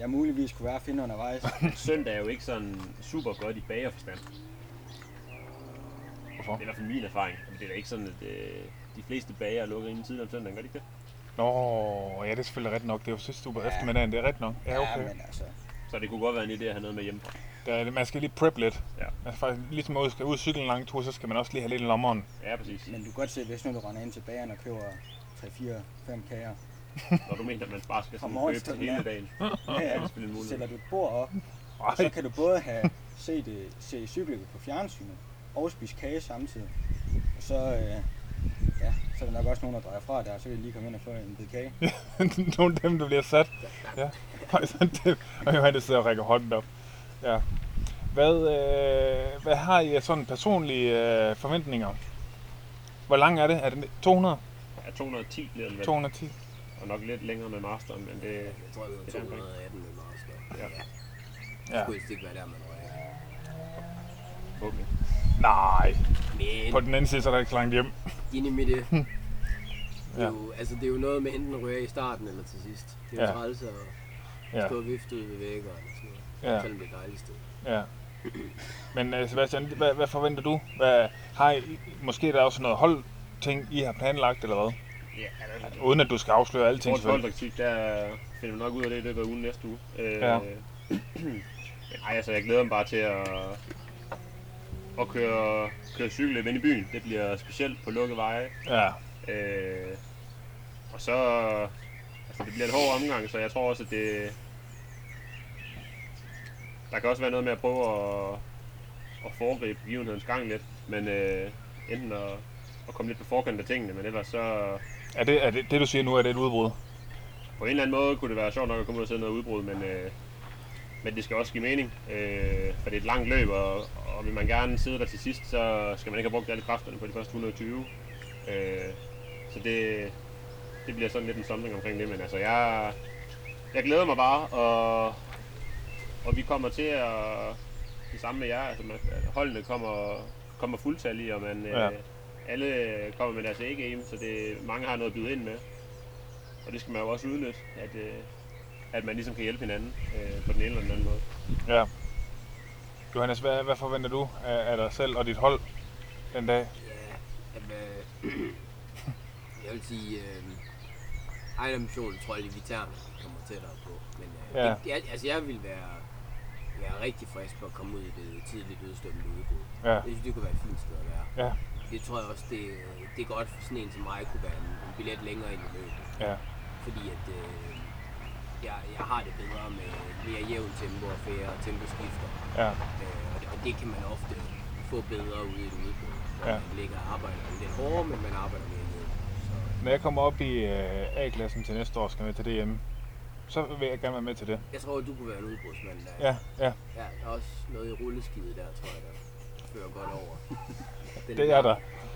jeg muligvis kunne være at finde undervejs. *laughs* Søndag er jo ikke sådan super godt i bagerforstand. Hvorfor? Det er i hvert fald min erfaring. Det er da ikke sådan, at øh, de fleste bager er lukket inden tidligere om søndagen, gør de ikke det? Nå, ja, det er selvfølgelig rigtigt nok. Det er jo sidste uge Ja. eftermiddagen, det er rigtigt nok. Ja, okay. ja men altså, Så det kunne godt være en idé at have noget med hjemmefra. Der er, man skal lige prep lidt. Ja. Man skal faktisk, ligesom man skal ud og cykle en lang tur, så skal man også lige have lidt i lommeren. Ja, præcis. men du kan godt se, hvis nu du render ind til bageren og køber 3, 4, 5 kager, Når du mener, at man bare skal sådan købe til til hele dagen. ja, Det er ja, sætter du et bord op, og så kan du både have set det, se cykelløbet på fjernsynet og spise kage samtidig. Og så, øh, ja, så er der nok også nogen, der drejer fra der, så kan de lige komme ind og få en bid kage. *laughs* nogle af dem, der bliver sat. Ja. *laughs* Det- og Johannes sidder og rækker hånden op. Ja. Hvad, øh, hvad har I af sådan personlige øh, forventninger? Hvor lang er det? Er det 200? Ja, 210 bliver det vel. 210? Og nok lidt længere med masteren, men det... Jeg tror, det Det var er omkring. 218 med master. Ja. Ja. Ja. Det skulle helst ikke være der, man rører. Okay. Nej. Men På den anden side, så er der ikke så langt hjem. enig med det. Det Ja. er, jo, altså, det er jo noget med enten at røre i starten eller til sidst. Det er jo Ja. træls at Ja. stå og vifte ud ved væggen og sådan noget. Ja. Selvom det er et dejligt sted. Ja. Men uh, Sebastian, hvad, hvad forventer du? Hvad, har I, måske er der også noget holdting, I har planlagt, eller hvad? Ja, altså, Uden at du skal afsløre alting, Vores holdtaktik, der finder vi nok ud af det i løbet af ugen næste uge. Øh, Ja. *clears throat* men ej, altså, jeg glæder mig bare til at, at køre, køre cykelløb ind i byen. Det bliver specielt på lukkede veje. Ja. Øh, og så... Altså, det bliver en hård omgang, så jeg tror også, at det... Der kan også være noget med at prøve at, at foregribe begivenhedens gang lidt. Men øh, enten at, at komme lidt på forkant af tingene, men ellers så... Er det, er det, det, du siger nu, er det et udbrud? På en eller anden måde kunne det være sjovt nok at komme ud og se noget udbrud, men, øh, men det skal også give mening, øh, for det er et langt løb, og, og vil man gerne sidde der til sidst, så skal man ikke have brugt alle kræfterne på de første 120. Øh, så det, det bliver sådan lidt en samling omkring det, men altså jeg, jeg glæder mig bare, og, og vi kommer til at, det samme med jer, altså man, holdene kommer, kommer fuldtallige, og man, Ja. øh, alle kommer med deres A-game, så det, mange har noget at byde ind med. Og det skal man jo også udnytte, at, øh, at man ligesom kan hjælpe hinanden øh, på den ene eller den anden måde. Ja. Johannes, hvad, hvad forventer du af, af dig selv og dit hold den dag? Ja, Jamen, øh, *clears throat* jeg vil sige, øh, egen ambition tror jeg, at vi tager, kommer tættere på. Men øh, Ja. ja. det, jeg, altså, jeg vil være, være rigtig frisk på at komme ud i det tidligt udstømmende udbrud. Ja, Jeg synes, det kunne være et fint sted at være. ja, Det tror jeg også, det, det er godt for sådan en som mig kunne være en, en billet længere ind i løbet. ja, Fordi at øh, jeg, jeg har det bedre med mere jævn tempo og færre temposkifter. ja, Øh, og, det, og det kan man ofte få bedre ude i et udbrud, hvor Ja. man ligger og arbejder lidt hårdere, men man arbejder mere. Så Når jeg kommer op i øh, A-klassen til næste år skal med til DM, så vil jeg gerne være med til det. jeg tror, du kunne være en udbrudsmand der. Ja, ja, ja der er også noget i rulleskidet der, tror jeg, der fører godt over. *laughs* Den det er der.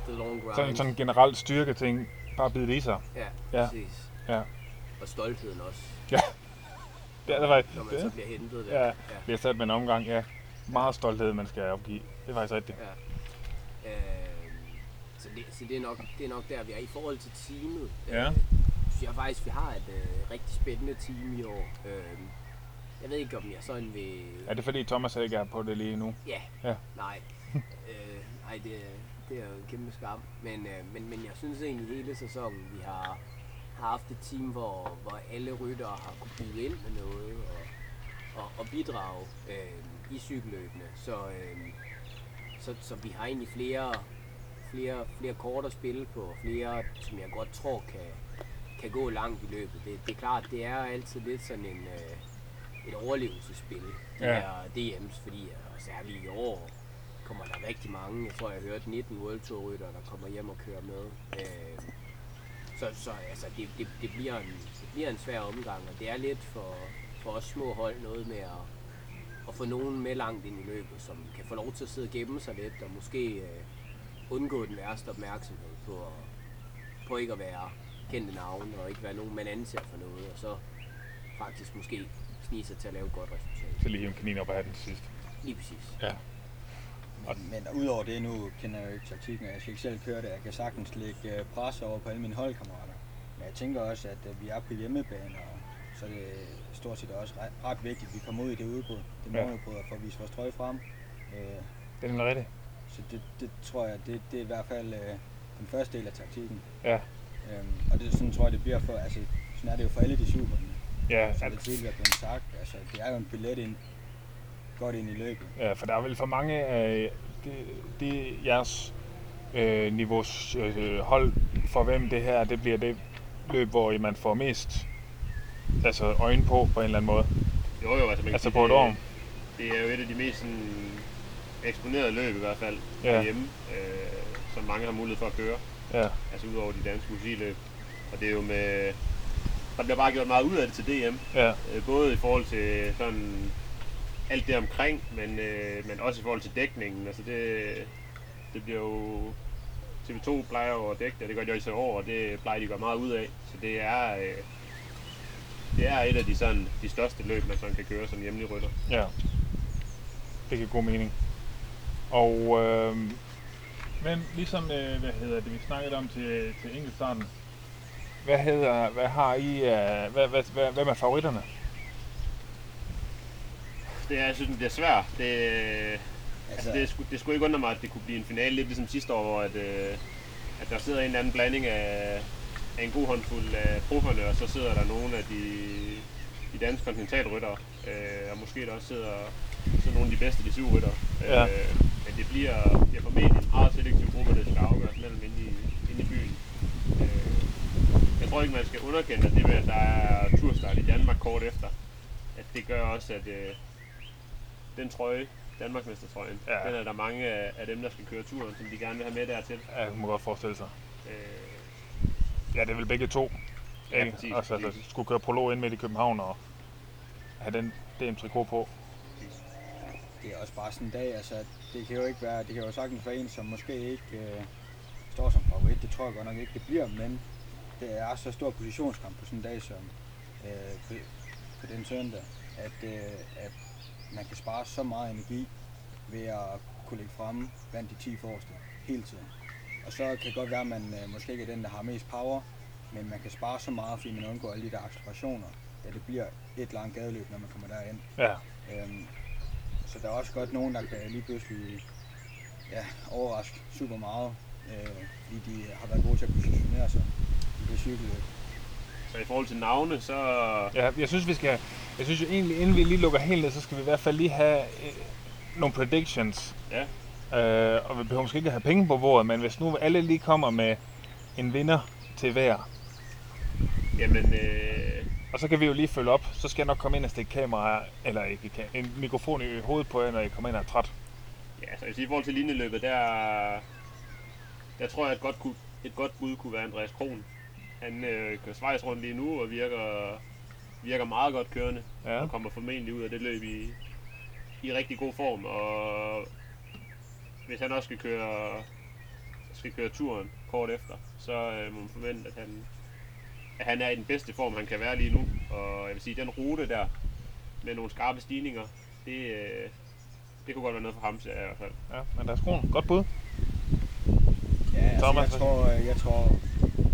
The long grind. Sådan sådan en generelt styrke ting. Bare bide det i sig. Ja, Ja. præcis. Ja. Og stoltheden også, Det er der faktisk. når man så Det bliver hentet der. Ja. ja. bliver sat med en omgang, ja. Meget stolthed, man skal opgive. Det er faktisk rigtigt. Ja. Øh, så det, så det, er nok, det er nok der, vi er. I forhold til teamet, Ja. øh, synes jeg faktisk, vi har et øh, rigtig spændende team i år. Øh, jeg ved ikke, om jeg sådan vil... Er det fordi Thomas ikke er på det lige nu? Ja, Ja. nej. Øh, nej, det, det er jo en kæmpe skam. Men, øh, men, men jeg synes egentlig hele sæsonen, vi har, har haft et team, hvor, hvor alle ryttere har kunne byde ind med noget og, og, og bidrage øh, i cykelløbene. Så, øh, så, så vi har egentlig flere, flere, flere kort at spille på, flere, som jeg godt tror kan, kan gå langt i løbet. Det, det er klart, det er altid lidt sådan en, øh, et overlevelsesspil, de Ja. her DM's, fordi og særligt i år kommer der rigtig mange. Jeg tror, jeg har hørt 19 World Tour rytter, der kommer hjem og kører med. Øh, så, så altså, det, det, det, bliver en, det bliver en svær omgang, og det er lidt for, for os små hold noget med at, at få nogen med langt ind i løbet, som kan få lov til at sidde og gemme sig lidt, og måske øh, undgå den værste opmærksomhed på, på ikke at være kendte navne, og ikke være nogen, man anser for noget, og så faktisk måske snige sig til at lave et godt resultat. Så lige en kanin op af den sidst. Lige præcis. Ja. Men, udover det, nu kender jeg jo ikke taktikken, og jeg skal ikke selv køre det. Jeg kan sagtens lægge øh, pres over på alle mine holdkammerater. Men jeg tænker også, at øh, vi er på hjemmebane, og så er det stort set også ret, ret vigtigt, at vi kommer ud i det udbrud. Det Ja. måludbrud, for at vise vores trøje frem. Øh, Det er nemlig rigtigt. så det, det tror jeg, det, det er i hvert fald øh, den første del af taktikken. Ja. Øhm, og det sådan tror jeg, det bliver for, altså sådan er det jo for alle de superne. Ja, Som det tidligere er blevet sagt, altså det er jo en billet ind, godt ind i løbet. ja, for der er vel for mange af de, de jeres øh, niveaus øh, hold, for hvem det her det bliver det løb, hvor man får mest altså øjne på på en eller anden måde. Jo jo, altså, man Altså på et det, år. Det er jo et af de mest sådan, eksponerede løb i hvert fald Ja. ja. hjemme, øh, som mange har mulighed for at køre. Ja, Altså udover de danske musikløb. Og det er jo med... Der bliver bare gjort meget ud af det til DM. ja, Øh, både i forhold til sådan alt det omkring, men, øh, men også i forhold til dækningen. Altså det, det bliver jo... TV2 plejer jo at dække det, og det gør de også i år, og det plejer de at gøre meget ud af. Så det er, øh, det er et af de, sådan, de største løb, man sådan kan køre som hjemlig rytter. ja. Det giver god mening. Og øh, men ligesom øh, hvad hedder det, vi snakkede om til, til enkeltstarten. Hvad hedder, hvad har I, øh, hvad, hvad, hvad, hvem er favoritterne? Det er, jeg synes, det er svært. Det, altså, det, skulle, det skulle ikke undre mig, at det kunne blive en finale, lidt ligesom sidste år, hvor at, øh, at der sidder en eller anden blanding af, af en god håndfuld af profferne, og så sidder der nogle af de, de danske kontinentalryttere, øh, og måske der også sidder, sidder nogle af de bedste de syv ryttere. Ja. Øh, men det bliver, bliver formentlig en meget selektiv gruppe, der skal afgøres mellem inde i, inde i byen. Øh, jeg tror ikke, man skal underkende, at det med, at der er turstart i Danmark kort efter, at det gør også, at øh, den trøje, Danmarksmestertrøjen, Ja. den er der mange af, af dem, der skal køre turen, som de gerne vil have med dertil. Ja, det må godt forestille sig. Øh, Ja, det er vel begge to. Ja, ikke? præcis, altså, altså, skulle køre prolog ind midt i København og have den DM-trikot på. det er også bare sådan en dag, altså det kan jo ikke være, det kan jo sagtens være en, som måske ikke øh, står som favorit, det tror jeg godt nok ikke, det bliver, men det er så stor positionskamp på sådan en dag som øh, på, på den søndag, at, øh, at man kan spare så meget energi ved at kunne ligge fremme blandt de 10 forreste hele tiden. Og så kan det godt være, at man øh, måske ikke er den, der har mest power, men man kan spare så meget, fordi man undgår alle de der accelerationer, da det bliver et langt gadeløb, når man kommer derind. Ja, Øhm, så der er også godt nogen, der kan lige pludselig ja, overraske super meget. Øh, de har været gode til at positionere sig i det cykelløb. Så i forhold til navne, så... Ja, jeg synes, vi skal... Jeg synes jo egentlig, inden vi lige lukker helt ned, så skal vi i hvert fald lige have øh, nogle predictions. Ja, Øh, og vi behøver måske ikke at have penge på bordet, men hvis nu alle lige kommer med en vinder til hver, jamen... Øh, og så kan vi jo lige følge op, så skal jeg nok komme ind og stikke kamera, eller ikke en mikrofon i hovedet på jer, når I kommer ind og er træt. ja, så jeg vil sige, i forhold til linjeløbet, der... Der tror jeg, at et godt, kunne, et godt bud kunne være Andreas Kron. Han øh, kører Schweiz rundt lige nu og virker, virker meget godt kørende. Ja. Og kommer formentlig ud af det løb i, i rigtig god form. Og hvis han også skal køre, skal køre turen kort efter, så øh, må man forvente, at han, at han er i den bedste form, han kan være lige nu. Og jeg vil sige, den rute der, med nogle skarpe stigninger, det, øh, det kunne godt være noget for ham, siger jeg i hvert fald. Ja, men der er skroen. Godt bud. Ja, altså, Thomas, jeg, tror, øh, jeg tror,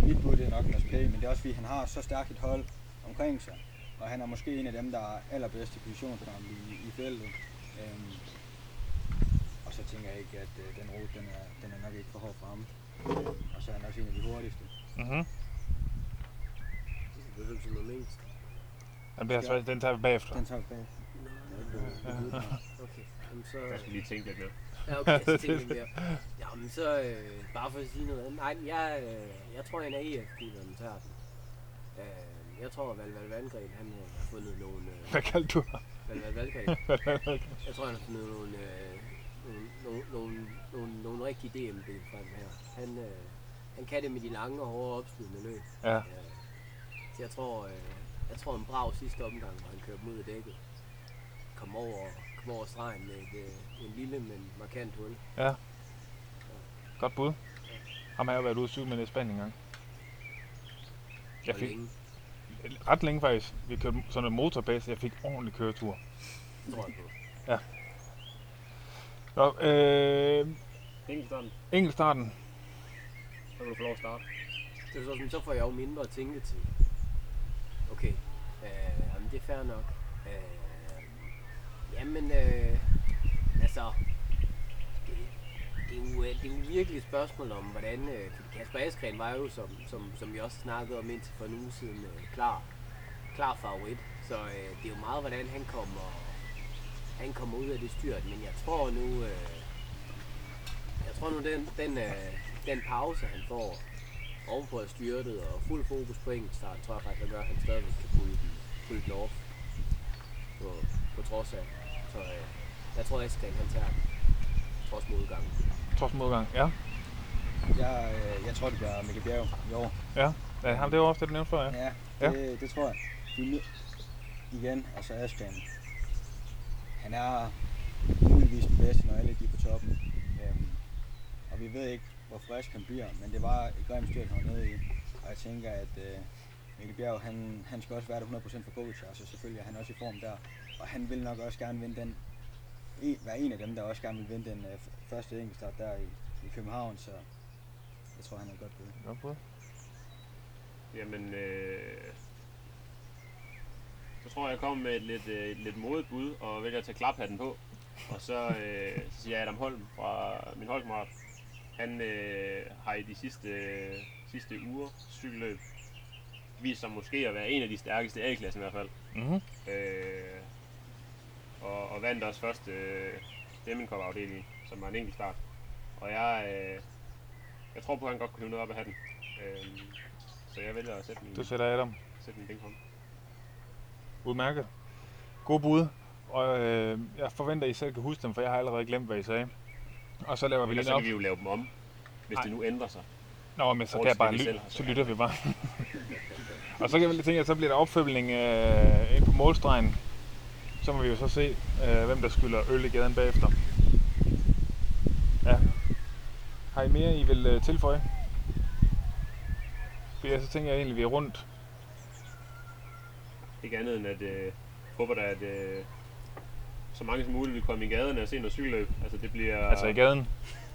mit bud det er nok Mads P., men det er også fordi, han har så stærkt et hold omkring sig. Og han er måske en af dem, der er allerbedst i positionskamp i, i feltet. Øhm, og så tænker jeg ikke, at øh, den rute, den er, den er nok ikke for hård for ham. Og så er han også en af de hurtigste. Mhm. Det er noget mindst. Den, bliver den tager vi bagefter. Den tager vi bag. Okay, jamen så... Jeg skal lige tænke lidt mere. Ja, okay, så tænker *laughs* jeg mere. Jamen så, øh, bare for at sige noget andet. Nej, jeg, øh, jeg tror, en af EF-gutterne tager den. Øh, jeg tror, at Valval Vandgren, han øh, har fundet nogle... Øh, Hvad kaldte du ham? Valval Vandgren, *laughs* jeg tror, han har fundet nogle, øh, nogle, nogle, nogle, nogle, nogle rigtige DM-ben frem her. Han, øh, han kan det med de lange og hårde opslidende løb. Ja, Øh, så jeg tror, øh, jeg tror en brav sidste omgang, hvor han kørte mod af dækket. Kom over, kom over stregen med et, øh, en lille, men markant hul. ja. Godt bud. Ham har jeg været ude cykle med i Spanien engang. Jeg fik længe, ret længe faktisk. Vi kørte sådan en motorbase. Jeg fik ordentlig køretur. tror jeg på. Nå, øh, Enkeltstarten, enkeltstarten. så kan du få lov at starte. Det er så, sådan, så får jeg jo mindre at tænke til. Okay, øh, jamen det er fair nok. Øh, jamen, øh, altså, det, er jo, øh, det er jo virkelig et spørgsmål om, hvordan, øh, Kasper Askren var jo, som, som, som vi også snakkede om indtil for en uge siden, øh, klar, klar favorit. Så øh, det er jo meget, hvordan han kommer, han kommer ud af det styrt, men jeg tror nu, øh, jeg tror nu, den, den, øh, den pause, han får, ovenpå at styrtet og fuld fokus på enkeltstart, tror jeg faktisk, at gør, at han stadigvæk kan pulle den, pulle den off på, på trods af. Så øh, jeg tror, at Askren han tager den, trods modgangen. Trods modgang. Ja. Jeg, øh, jeg tror, det bliver Mikkel Bjerg i år. Ja. ja ham, det var også det, du nævnte før, ja. Ja, det, ja. det tror jeg. De, igen, altså Askan, han er muligvis den bedste, når alle de er på toppen. Øhm, og vi ved ikke, hvor frisk han bliver, men det var et grimt styrt, han var nede i. Og jeg tænker, at øh, Mikkel Bjerg, han, han skal også være der 100% for coach, altså selvfølgelig er han også i form der. Og han vil nok også gerne vinde den, en, være en af dem, der også gerne vil vinde den øh, første enkeltstart der i, i København, så jeg tror, han er et godt bud. Godt bud. Jamen, øh, så tror jeg, jeg kommer med et lidt, øh, et lidt modigt bud og vælger at tage klaphatten på. Og så, øh, så siger jeg Adam Holm fra min holdkammerat. Han øh, har i de sidste, øh, sidste uger cykelløb vist sig måske at være en af de stærkeste A-klassen i hvert fald. Mhm. Øh, og, og vandt også først øh, Demmenkop afdeling, som var en enkelt start. Og jeg, øh, jeg tror på, at han godt kunne hive noget op af hatten. Øh, så jeg vælger at sætte min, Du sætter Adam. sætte min penge på ham. Udmærket. God bud. Og øh, jeg forventer, at I selv kan huske dem, for jeg har allerede glemt, hvad I sagde. Og så laver vi lige så op. kan vi jo lave dem om, hvis Nej. det nu ændrer sig. Nå, men så kan jeg til bare ly- så lytter vi bare. *laughs* og så kan vi lige tænke, at så bliver der opfølgning øh, ind på målstregen. Så må vi jo så se, øh, hvem der skylder øl i gaden bagefter. Ja. Har I mere, I vil øh, tilføje? For jeg så tænker jeg egentlig, at vi er rundt. Ikke andet end at øh, håber da, at øh, så mange som muligt vil komme i gaderne og se noget cykelløb. Altså det bliver Altså i gaden.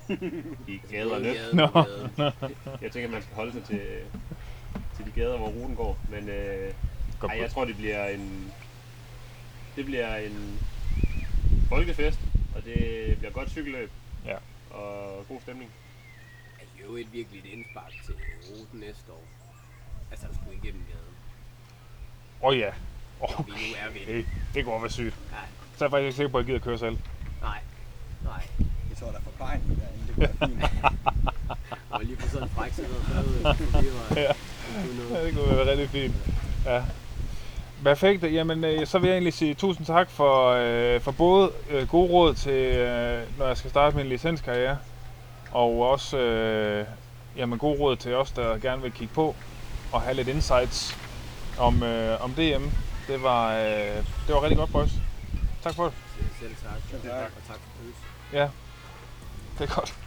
*laughs* i gaderne. Gaden, Nå. gaden. *laughs* Jeg tænker, at man skal holde sig til, til de gader, hvor ruten går. Men øh, ej, jeg tror, det bliver en, det bliver en folkefest, og det bliver godt cykelløb Ja. og god stemning. I jo et virkelig et indspark til ruten næste år. Altså, at skulle igennem gaden. Åh oh, ja. Når vi nu er ved det. Okay, det går være sygt. Nej, Så er jeg faktisk ikke sikker på, at jeg gider køre selv. nej, nej. Jeg tror, der er forplejning derinde. Det kunne være fint. *laughs* Og lige på sådan en fræk sådan noget, så det var Ja. det kunne være rigtig fint. Ja. Perfekt. Jamen, øh, så vil jeg egentlig sige tusind tak for, øh, for både øh, gode råd til, øh, når jeg skal starte min licenskarriere, og også øh, jamen, gode råd til os, der gerne vil kigge på og have lidt insights om, øh, om DM. Det var, øh, det var rigtig godt, boys. Tak for det. Selv tak. Selv tak. Og tak for pølse. Ja, det er godt.